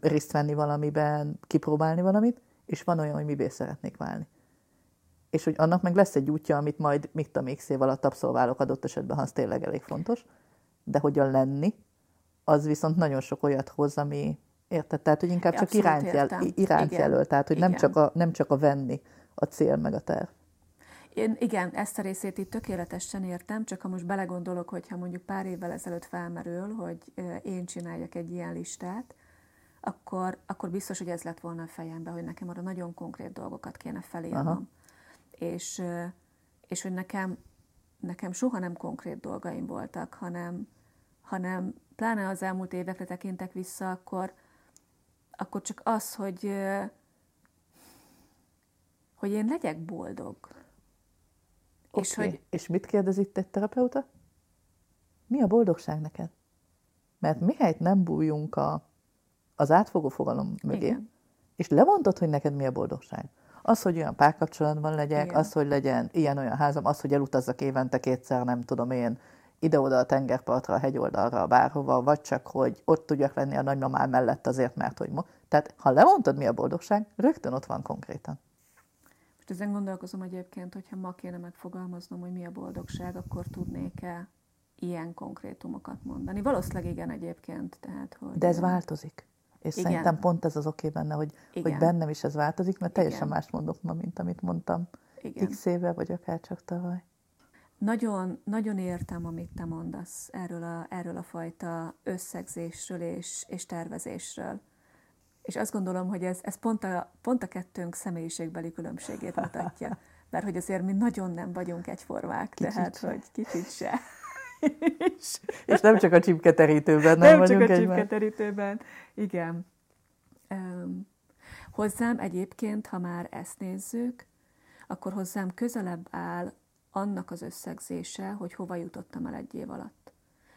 részt venni valamiben, kipróbálni valamit, és van olyan, hogy mibé szeretnék válni. És hogy annak meg lesz egy útja, amit majd mit a még szév alatt abszolválok adott esetben, ha az tényleg elég fontos, de hogy a lenni, az viszont nagyon sok olyat hoz, ami érted? Tehát, hogy inkább csak irányt, jel, irányt jelöl, tehát, hogy nem csak, a, nem csak a venni a cél meg a terv. Én igen, ezt a részét itt tökéletesen értem, csak ha most belegondolok, hogyha mondjuk pár évvel ezelőtt felmerül, hogy én csináljak egy ilyen listát, akkor, akkor biztos, hogy ez lett volna a fejemben, hogy nekem arra nagyon konkrét dolgokat kéne felírnom. És, és hogy nekem, nekem soha nem konkrét dolgaim voltak, hanem, hanem pláne az elmúlt évekre tekintek vissza, akkor, akkor csak az, hogy, hogy én legyek boldog. Okay. És, hogy... és mit kérdez itt egy terapeuta? Mi a boldogság neked? Mert mihelyt nem bújjunk a az átfogó fogalom mögé, Igen. és levontod, hogy neked mi a boldogság. Az, hogy olyan párkapcsolatban legyek, Igen. az, hogy legyen ilyen-olyan házam, az, hogy elutazzak évente kétszer, nem tudom én, ide-oda a tengerpartra, a hegyoldalra, bárhova, vagy csak, hogy ott tudjak lenni a nagymamám mellett azért, mert hogy mo. Tehát, ha levontod, mi a boldogság, rögtön ott van konkrétan. Most ezen gondolkozom egyébként, hogyha ma kéne megfogalmaznom, hogy mi a boldogság, akkor tudnék-e ilyen konkrétumokat mondani. Valószínűleg igen egyébként. Tehát, hogy De ez változik. És Igen. szerintem pont ez az oké benne, hogy, hogy bennem is ez változik, mert teljesen Igen. mást mondok ma, mint amit mondtam Igen. x éve, vagy akár csak tavaly. Nagyon, nagyon értem, amit te mondasz erről a, erről a fajta összegzésről és, és tervezésről. És azt gondolom, hogy ez, ez pont, a, pont a kettőnk személyiségbeli különbségét mutatja. [laughs] Mert hogy azért mi nagyon nem vagyunk egyformák, kicsit tehát se. hogy kicsit se. És, és nem csak a csipketerítőben, nem, nem csak a csipketerítőben, igen. Um, hozzám egyébként, ha már ezt nézzük, akkor hozzám közelebb áll annak az összegzése, hogy hova jutottam el egy év alatt.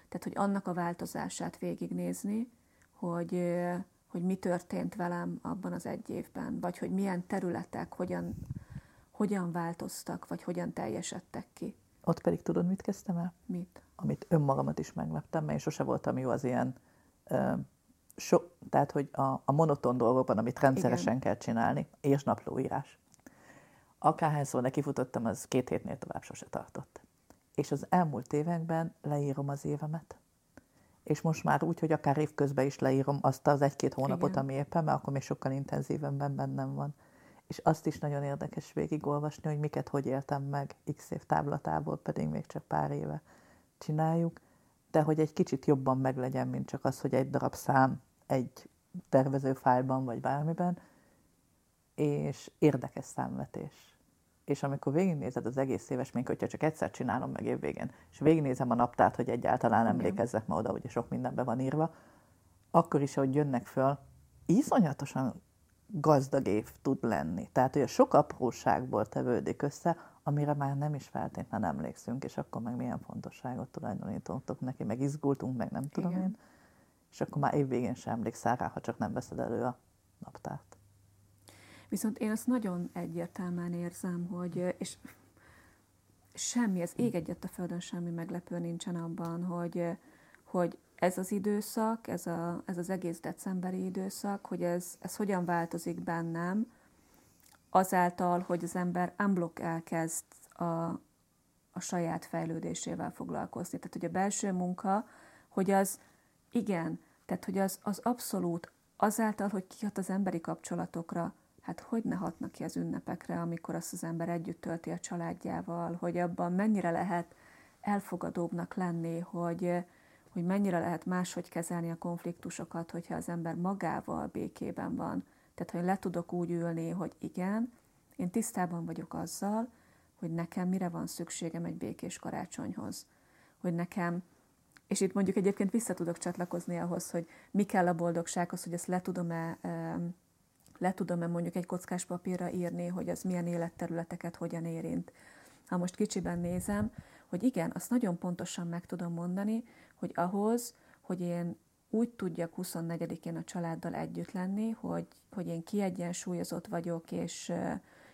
Tehát, hogy annak a változását végignézni, hogy, hogy mi történt velem abban az egy évben, vagy hogy milyen területek hogyan, hogyan változtak, vagy hogyan teljesedtek ki. Ott pedig tudod, mit kezdtem el? Mit? Amit önmagamat is megleptem, mert én sose voltam jó az ilyen, ö, so, tehát hogy a, a monoton dolgokban, amit rendszeresen Igen. kell csinálni, és naplóírás. Akárhányszor nekifutottam, az két hétnél tovább sose tartott. És az elmúlt években leírom az évemet. És most már úgy, hogy akár évközben is leírom azt az egy-két hónapot, Igen. ami éppen, mert akkor még sokkal intenzívebben bennem van. És azt is nagyon érdekes végigolvasni, hogy miket hogy éltem meg x év táblatából, pedig még csak pár éve csináljuk, de hogy egy kicsit jobban meglegyen, mint csak az, hogy egy darab szám egy tervező fájlban vagy bármiben, és érdekes számvetés. És amikor végignézed az egész éves, mint hogyha csak egyszer csinálom meg évvégén, és végignézem a naptát, hogy egyáltalán emlékezzek ma oda, hogy sok mindenben van írva, akkor is, hogy jönnek föl, iszonyatosan gazdag év tud lenni. Tehát, hogy a sok apróságból tevődik össze, amire már nem is feltétlenül emlékszünk, és akkor meg milyen fontosságot tulajdonítottok neki, meg izgultunk, meg nem tudom Igen. én, és akkor már évvégén sem emlékszel rá, ha csak nem veszed elő a naptárt. Viszont én azt nagyon egyértelműen érzem, hogy, és semmi, ez ég egyet a földön semmi meglepő nincsen abban, hogy, hogy ez az időszak, ez, a, ez az egész decemberi időszak, hogy ez, ez hogyan változik bennem, azáltal, hogy az ember unblock elkezd a, a saját fejlődésével foglalkozni. Tehát, hogy a belső munka, hogy az igen, tehát, hogy az, az abszolút azáltal, hogy kihat az emberi kapcsolatokra, hát hogy ne hatnak ki az ünnepekre, amikor azt az ember együtt tölti a családjával, hogy abban mennyire lehet elfogadóbbnak lenni, hogy, hogy mennyire lehet máshogy kezelni a konfliktusokat, hogyha az ember magával békében van. Tehát, hogy le tudok úgy ülni, hogy igen, én tisztában vagyok azzal, hogy nekem mire van szükségem egy békés karácsonyhoz. Hogy nekem, és itt mondjuk egyébként vissza tudok csatlakozni ahhoz, hogy mi kell a boldogsághoz, hogy ezt le tudom-e le tudom-e mondjuk egy kockás papírra írni, hogy az milyen életterületeket hogyan érint. Ha most kicsiben nézem, hogy igen, azt nagyon pontosan meg tudom mondani, hogy ahhoz, hogy én úgy tudjak 24-én a családdal együtt lenni, hogy, hogy én kiegyensúlyozott vagyok, és,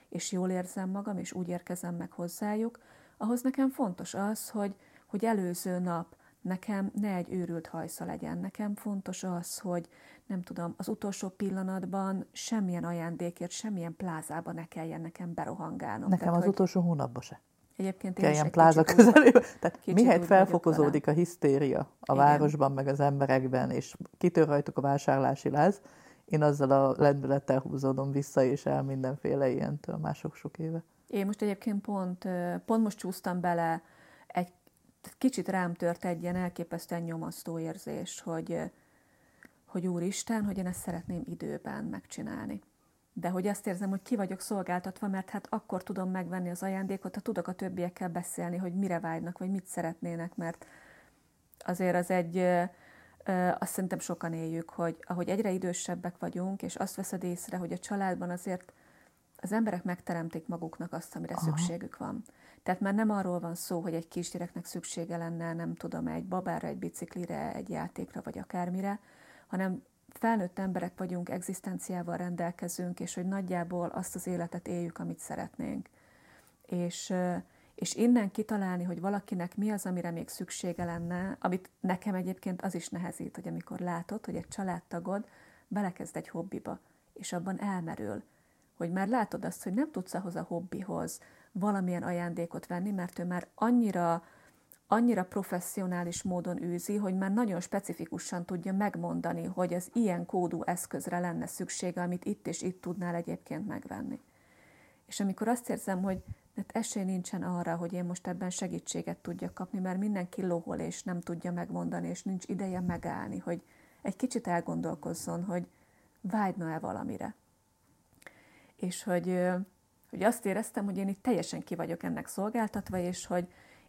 és jól érzem magam, és úgy érkezem meg hozzájuk, ahhoz nekem fontos az, hogy, hogy előző nap nekem ne egy őrült hajsza legyen. Nekem fontos az, hogy nem tudom, az utolsó pillanatban semmilyen ajándékért, semmilyen plázába ne kelljen nekem berohangálnom. Nekem Tehát, az hogy... utolsó hónapban se. Egyébként én ilyen pláza közelébe. [laughs] Tehát mihelyt felfokozódik a hisztéria a Igen. városban, meg az emberekben, és kitör rajtuk a vásárlási láz, én azzal a lendülettel húzódom vissza, és el mindenféle ilyentől már sok-sok éve. Én most egyébként pont, pont most csúsztam bele, egy kicsit rám tört egy ilyen elképesztően nyomasztó érzés, hogy, hogy Úristen, hogy én ezt szeretném időben megcsinálni de hogy azt érzem, hogy ki vagyok szolgáltatva, mert hát akkor tudom megvenni az ajándékot, ha tudok a többiekkel beszélni, hogy mire vágynak, vagy mit szeretnének, mert azért az egy, azt szerintem sokan éljük, hogy ahogy egyre idősebbek vagyunk, és azt veszed észre, hogy a családban azért az emberek megteremtik maguknak azt, amire Aha. szükségük van. Tehát már nem arról van szó, hogy egy kisgyereknek szüksége lenne, nem tudom, egy babára, egy biciklire, egy játékra, vagy akármire, hanem felnőtt emberek vagyunk, egzisztenciával rendelkezünk, és hogy nagyjából azt az életet éljük, amit szeretnénk. És, és innen kitalálni, hogy valakinek mi az, amire még szüksége lenne, amit nekem egyébként az is nehezít, hogy amikor látod, hogy egy családtagod belekezd egy hobbiba, és abban elmerül, hogy már látod azt, hogy nem tudsz ahhoz a hobbihoz valamilyen ajándékot venni, mert ő már annyira annyira professzionális módon űzi, hogy már nagyon specifikusan tudja megmondani, hogy az ilyen kódú eszközre lenne szüksége, amit itt és itt tudnál egyébként megvenni. És amikor azt érzem, hogy hát esély nincsen arra, hogy én most ebben segítséget tudjak kapni, mert mindenki lohol és nem tudja megmondani, és nincs ideje megállni, hogy egy kicsit elgondolkozzon, hogy vágyna-e valamire. És hogy, hogy azt éreztem, hogy én itt teljesen ki vagyok ennek szolgáltatva, és hogy,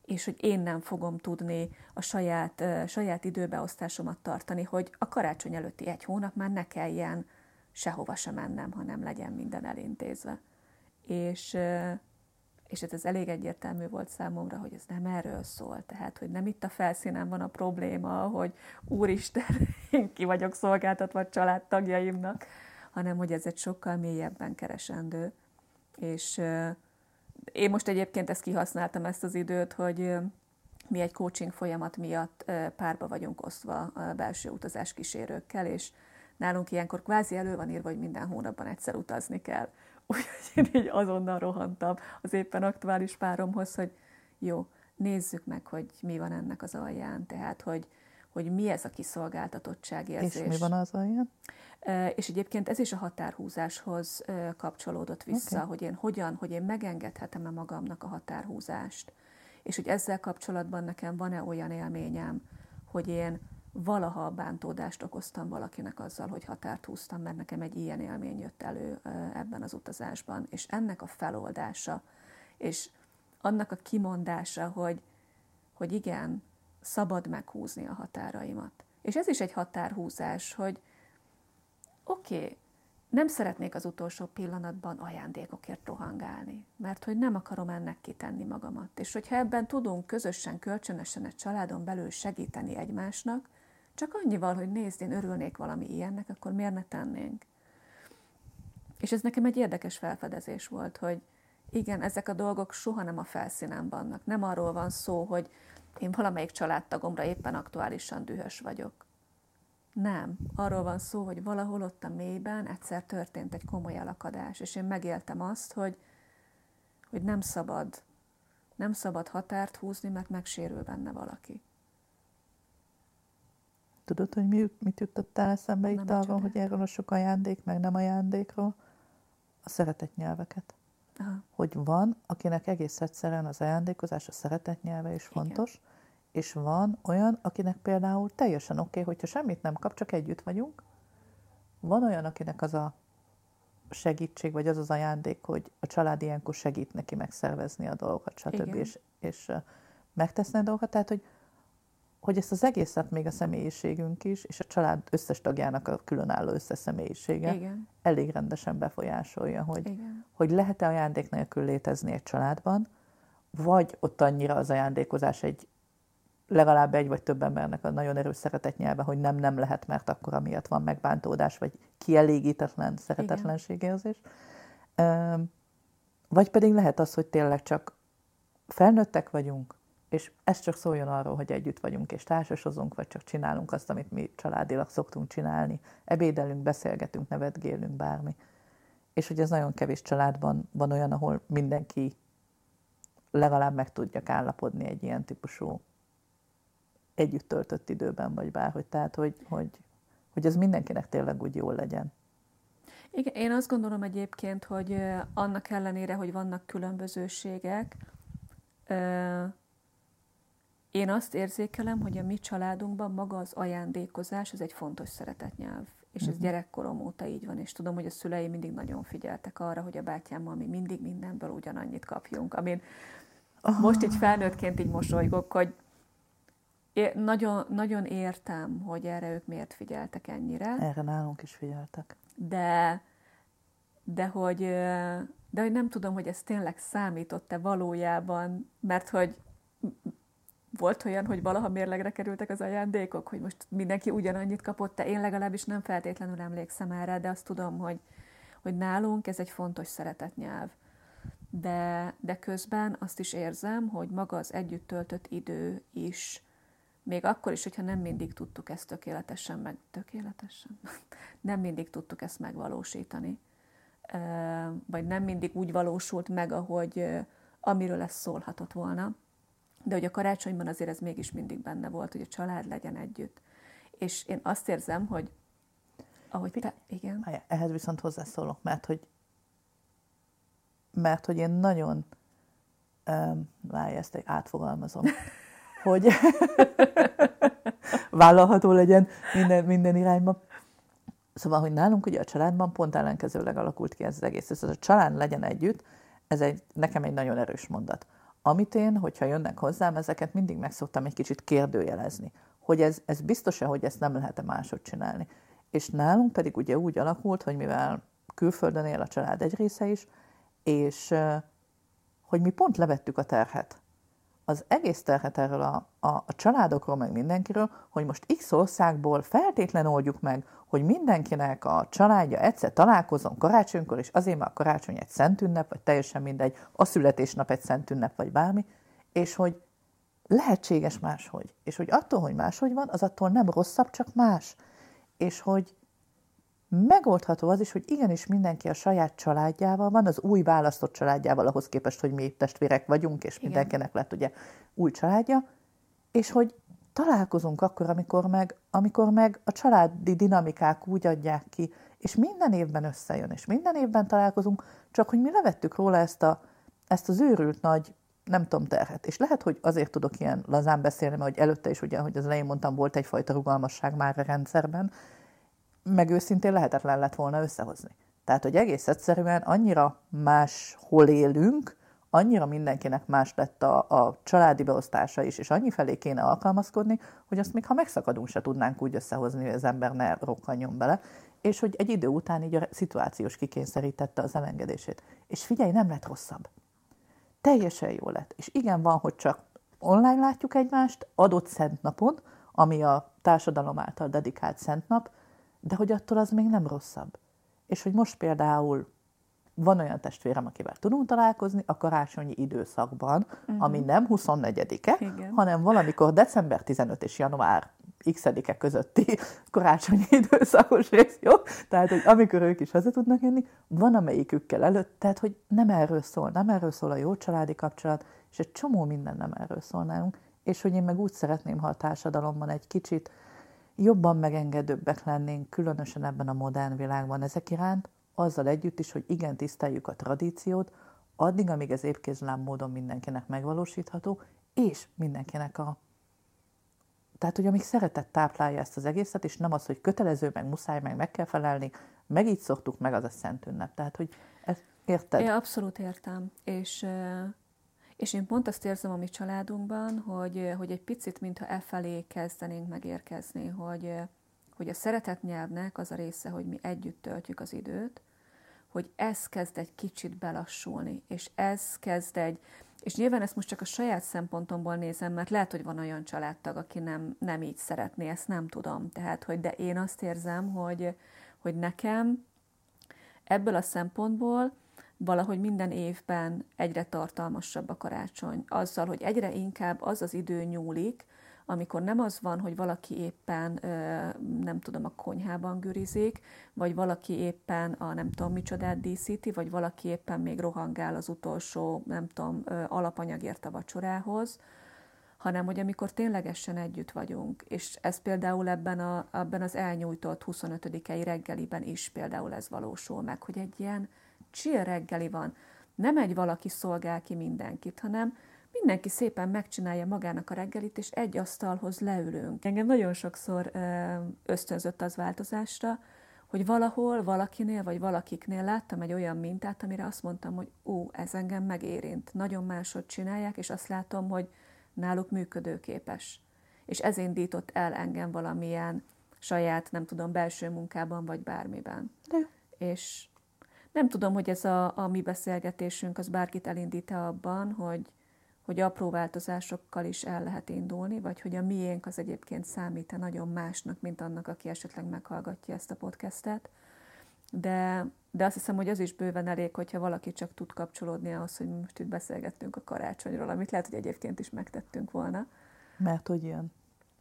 és hogy én nem fogom tudni a saját, saját időbeosztásomat tartani, hogy a karácsony előtti egy hónap már ne kelljen sehova sem mennem, hanem legyen minden elintézve. És, és ez elég egyértelmű volt számomra, hogy ez nem erről szól. Tehát, hogy nem itt a felszínen van a probléma, hogy úristen, [laughs] én ki vagyok szolgáltatva a családtagjaimnak, hanem hogy ez egy sokkal mélyebben keresendő. És én most egyébként ezt kihasználtam ezt az időt, hogy mi egy coaching folyamat miatt párba vagyunk osztva a belső utazás kísérőkkel, és nálunk ilyenkor kvázi elő van írva, hogy minden hónapban egyszer utazni kell. [laughs] Úgyhogy én így azonnal rohantam az éppen aktuális páromhoz, hogy jó, nézzük meg, hogy mi van ennek az alján, tehát hogy, hogy mi ez a kiszolgáltatottság érzés. És mi van az alján? És egyébként ez is a határhúzáshoz kapcsolódott vissza, okay. hogy én hogyan, hogy én megengedhetem-e magamnak a határhúzást. És hogy ezzel kapcsolatban nekem van-e olyan élményem, hogy én valaha bántódást okoztam valakinek azzal, hogy határt húztam, mert nekem egy ilyen élmény jött elő ebben az utazásban. És ennek a feloldása, és annak a kimondása, hogy, hogy igen, szabad meghúzni a határaimat. És ez is egy határhúzás, hogy oké, okay, nem szeretnék az utolsó pillanatban ajándékokért rohangálni, mert hogy nem akarom ennek kitenni magamat. És hogyha ebben tudunk közösen, kölcsönösen egy családon belül segíteni egymásnak, csak annyival, hogy nézd, én örülnék valami ilyennek, akkor miért ne tennénk? És ez nekem egy érdekes felfedezés volt, hogy igen, ezek a dolgok soha nem a felszínen vannak. Nem arról van szó, hogy én valamelyik családtagomra éppen aktuálisan dühös vagyok. Nem. Arról van szó, hogy valahol ott a mélyben egyszer történt egy komoly elakadás, és én megéltem azt, hogy, hogy nem szabad, nem szabad határt húzni, mert megsérül benne valaki. Tudod, hogy mi, mit jutottál eszembe itt arról, hogy erről a sok ajándék, meg nem ajándékról? A szeretett nyelveket. Aha. Hogy van, akinek egész egyszerűen az ajándékozás, a szeretett nyelve is fontos, Igen és van olyan, akinek például teljesen oké, okay, hogyha semmit nem kap, csak együtt vagyunk. Van olyan, akinek az a segítség, vagy az az ajándék, hogy a család ilyenkor segít neki megszervezni a dolgokat, stb. Igen. és, és megteszne a dolgokat. Tehát, hogy, hogy ezt az egészet még a személyiségünk is, és a család összes tagjának a különálló összes személyisége Igen. elég rendesen befolyásolja, hogy, Igen. hogy lehet-e ajándék nélkül létezni egy családban, vagy ott annyira az ajándékozás egy legalább egy vagy több embernek a nagyon erős szeretetnyelve, hogy nem, nem lehet, mert akkor amiatt van megbántódás, vagy kielégítetlen szeretetlenségérzés. Vagy pedig lehet az, hogy tényleg csak felnőttek vagyunk, és ez csak szóljon arról, hogy együtt vagyunk és társasozunk, vagy csak csinálunk azt, amit mi családilag szoktunk csinálni. Ebédelünk, beszélgetünk, nevetgélünk, bármi. És hogy ez nagyon kevés családban van olyan, ahol mindenki legalább meg tudjak állapodni egy ilyen típusú együtt töltött időben, vagy bárhogy. Tehát, hogy, hogy, hogy ez mindenkinek tényleg úgy jól legyen. Igen, én azt gondolom egyébként, hogy annak ellenére, hogy vannak különbözőségek, én azt érzékelem, hogy a mi családunkban maga az ajándékozás, ez egy fontos szeretetnyelv. És ez uh-huh. gyerekkorom óta így van, és tudom, hogy a szüleim mindig nagyon figyeltek arra, hogy a bátyámmal mi mindig mindenből ugyanannyit kapjunk. Amin oh. most így felnőttként így mosolygok, hogy É, nagyon, nagyon értem, hogy erre ők miért figyeltek ennyire. Erre nálunk is figyeltek. De, de hogy, de hogy nem tudom, hogy ez tényleg számított-e valójában, mert hogy volt olyan, hogy valaha mérlegre kerültek az ajándékok, hogy most mindenki ugyanannyit kapott, te én legalábbis nem feltétlenül emlékszem erre, de azt tudom, hogy, hogy nálunk ez egy fontos szeretetnyelv. De, de közben azt is érzem, hogy maga az együtt töltött idő is még akkor is, hogyha nem mindig tudtuk ezt tökéletesen meg, tökéletesen? [laughs] nem mindig tudtuk ezt megvalósítani. Vagy nem mindig úgy valósult meg, ahogy amiről ez szólhatott volna. De hogy a karácsonyban azért ez mégis mindig benne volt, hogy a család legyen együtt. És én azt érzem, hogy ahogy te, igen. Ehhez viszont hozzászólok, mert hogy mert hogy én nagyon um, várj, ezt átfogalmazom. [laughs] hogy [laughs] vállalható legyen minden, minden irányba. Szóval, hogy nálunk ugye a családban pont ellenkezőleg alakult ki ez az egész. Ez a család legyen együtt, ez egy, nekem egy nagyon erős mondat. amit én, hogyha jönnek hozzám, ezeket mindig meg szoktam egy kicsit kérdőjelezni, hogy ez, ez biztos-e, hogy ezt nem lehet-e máshogy csinálni. És nálunk pedig ugye úgy alakult, hogy mivel külföldön él a család egy része is, és hogy mi pont levettük a terhet. Az egész terhet erről a, a, a családokról, meg mindenkiről, hogy most X országból feltétlen oldjuk meg, hogy mindenkinek a családja egyszer találkozom karácsonykor, és azért már karácsony egy szent ünnep, vagy teljesen mindegy, a születésnap egy szent ünnep, vagy bármi, és hogy lehetséges máshogy. És hogy attól, hogy máshogy van, az attól nem rosszabb, csak más. És hogy megoldható az is, hogy igenis mindenki a saját családjával van, az új választott családjával, ahhoz képest, hogy mi testvérek vagyunk, és Igen. mindenkinek lett ugye új családja, és hogy találkozunk akkor, amikor meg, amikor meg a családi dinamikák úgy adják ki, és minden évben összejön, és minden évben találkozunk, csak hogy mi levettük róla ezt, a, ezt az őrült nagy, nem tudom, terhet. És lehet, hogy azért tudok ilyen lazán beszélni, mert hogy előtte is, ugye, hogy az elején mondtam, volt egyfajta rugalmasság már a rendszerben, meg őszintén lehetetlen lett volna összehozni. Tehát, hogy egész egyszerűen annyira máshol élünk, annyira mindenkinek más lett a, a családi beosztása is, és annyi felé kéne alkalmazkodni, hogy azt még ha megszakadunk, se tudnánk úgy összehozni, hogy az ember ne rokkanjon bele, és hogy egy idő után így a szituációs kikényszerítette az elengedését. És figyelj, nem lett rosszabb. Teljesen jó lett. És igen, van, hogy csak online látjuk egymást, adott szent napon, ami a társadalom által dedikált szent nap, de hogy attól az még nem rosszabb. És hogy most például van olyan testvérem, akivel tudunk találkozni a karácsonyi időszakban, uh-huh. ami nem 24-e, hanem valamikor december 15 és január x-e közötti [laughs] karácsonyi időszakos rész, jó? Tehát, hogy amikor ők is haza tudnak jönni, van amelyikükkel előtt, tehát, hogy nem erről szól, nem erről szól a jó családi kapcsolat, és egy csomó minden nem erről szól nálunk, és hogy én meg úgy szeretném, ha a társadalomban egy kicsit jobban megengedőbbek lennénk, különösen ebben a modern világban ezek iránt, azzal együtt is, hogy igen, tiszteljük a tradíciót, addig, amíg ez épkézlám módon mindenkinek megvalósítható, és mindenkinek a... Tehát, hogy amíg szeretet táplálja ezt az egészet, és nem az, hogy kötelező, meg muszáj, meg meg kell felelni, meg így szoktuk, meg az a szent ünnep. Tehát, hogy ezt érted? Én abszolút értem. És és én pont azt érzem a mi családunkban, hogy, hogy egy picit, mintha e felé kezdenénk megérkezni, hogy, hogy a szeretet nyelvnek az a része, hogy mi együtt töltjük az időt, hogy ez kezd egy kicsit belassulni, és ez kezd egy, és nyilván ezt most csak a saját szempontomból nézem, mert lehet, hogy van olyan családtag, aki nem, nem így szeretné, ezt nem tudom. Tehát, hogy de én azt érzem, hogy, hogy nekem ebből a szempontból valahogy minden évben egyre tartalmasabb a karácsony. Azzal, hogy egyre inkább az az idő nyúlik, amikor nem az van, hogy valaki éppen, nem tudom, a konyhában gürizik, vagy valaki éppen a nem tudom micsodát díszíti, vagy valaki éppen még rohangál az utolsó, nem tudom, alapanyagért a vacsorához, hanem hogy amikor ténylegesen együtt vagyunk, és ez például ebben, a, ebben az elnyújtott 25-i reggeliben is például ez valósul meg, hogy egy ilyen chill reggeli van. Nem egy valaki szolgál ki mindenkit, hanem mindenki szépen megcsinálja magának a reggelit, és egy asztalhoz leülünk. Engem nagyon sokszor ösztönzött az változásra, hogy valahol, valakinél, vagy valakiknél láttam egy olyan mintát, amire azt mondtam, hogy ó, ez engem megérint. Nagyon máshogy csinálják, és azt látom, hogy náluk működőképes. És ez indított el engem valamilyen saját, nem tudom, belső munkában, vagy bármiben. De. És nem tudom, hogy ez a, a mi beszélgetésünk az bárkit elindít-e abban, hogy, hogy apró változásokkal is el lehet indulni, vagy hogy a miénk az egyébként számít-e nagyon másnak, mint annak, aki esetleg meghallgatja ezt a podcastet. De, de azt hiszem, hogy az is bőven elég, hogyha valaki csak tud kapcsolódni ahhoz, hogy most itt beszélgettünk a karácsonyról, amit lehet, hogy egyébként is megtettünk volna. Mert hogy ilyen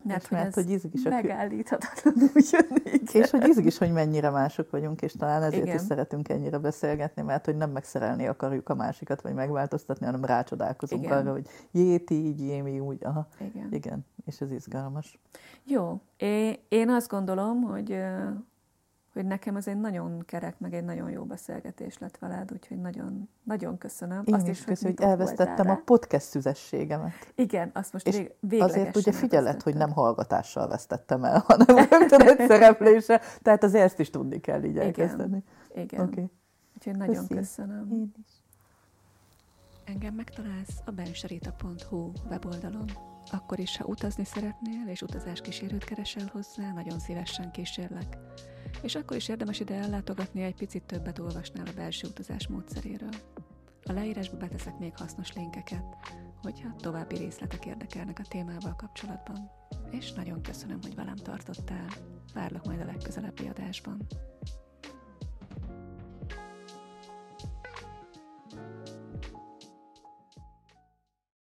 mert, hogy, mert hogy izgis a megállíthatatlanul [laughs] jönni. És hogy izgis, hogy mennyire mások vagyunk, és talán ezért igen. is szeretünk ennyire beszélgetni, mert hogy nem megszerelni akarjuk a másikat, vagy megváltoztatni, hanem rácsodálkozunk igen. arra, hogy jéti így, jémi úgy. Aha. Igen. igen. És ez izgalmas. Jó. É, én azt gondolom, hogy hogy nekem ez egy nagyon kerek, meg egy nagyon jó beszélgetés lett veled, úgyhogy nagyon, nagyon köszönöm. Én azt is, köszönöm, hogy elvesztettem a podcast szüzességemet. Igen, azt most és vég, azért ugye figyelet, hogy nem hallgatással vesztettem el, [laughs] hanem rögtön egy [laughs] szereplése, tehát azért ezt is tudni kell így elkezdeni. Igen, Igen. Okay. úgyhogy nagyon Köszi. köszönöm. Én is. Engem megtalálsz a benserita.hu weboldalon. Akkor is, ha utazni szeretnél, és kísérőt keresel hozzá, nagyon szívesen kísérlek. És akkor is érdemes ide ellátogatni, egy picit többet olvasnál a belső utazás módszeréről. A leírásba beteszek még hasznos linkeket, hogyha további részletek érdekelnek a témával kapcsolatban. És nagyon köszönöm, hogy velem tartottál. Várlak majd a legközelebbi adásban.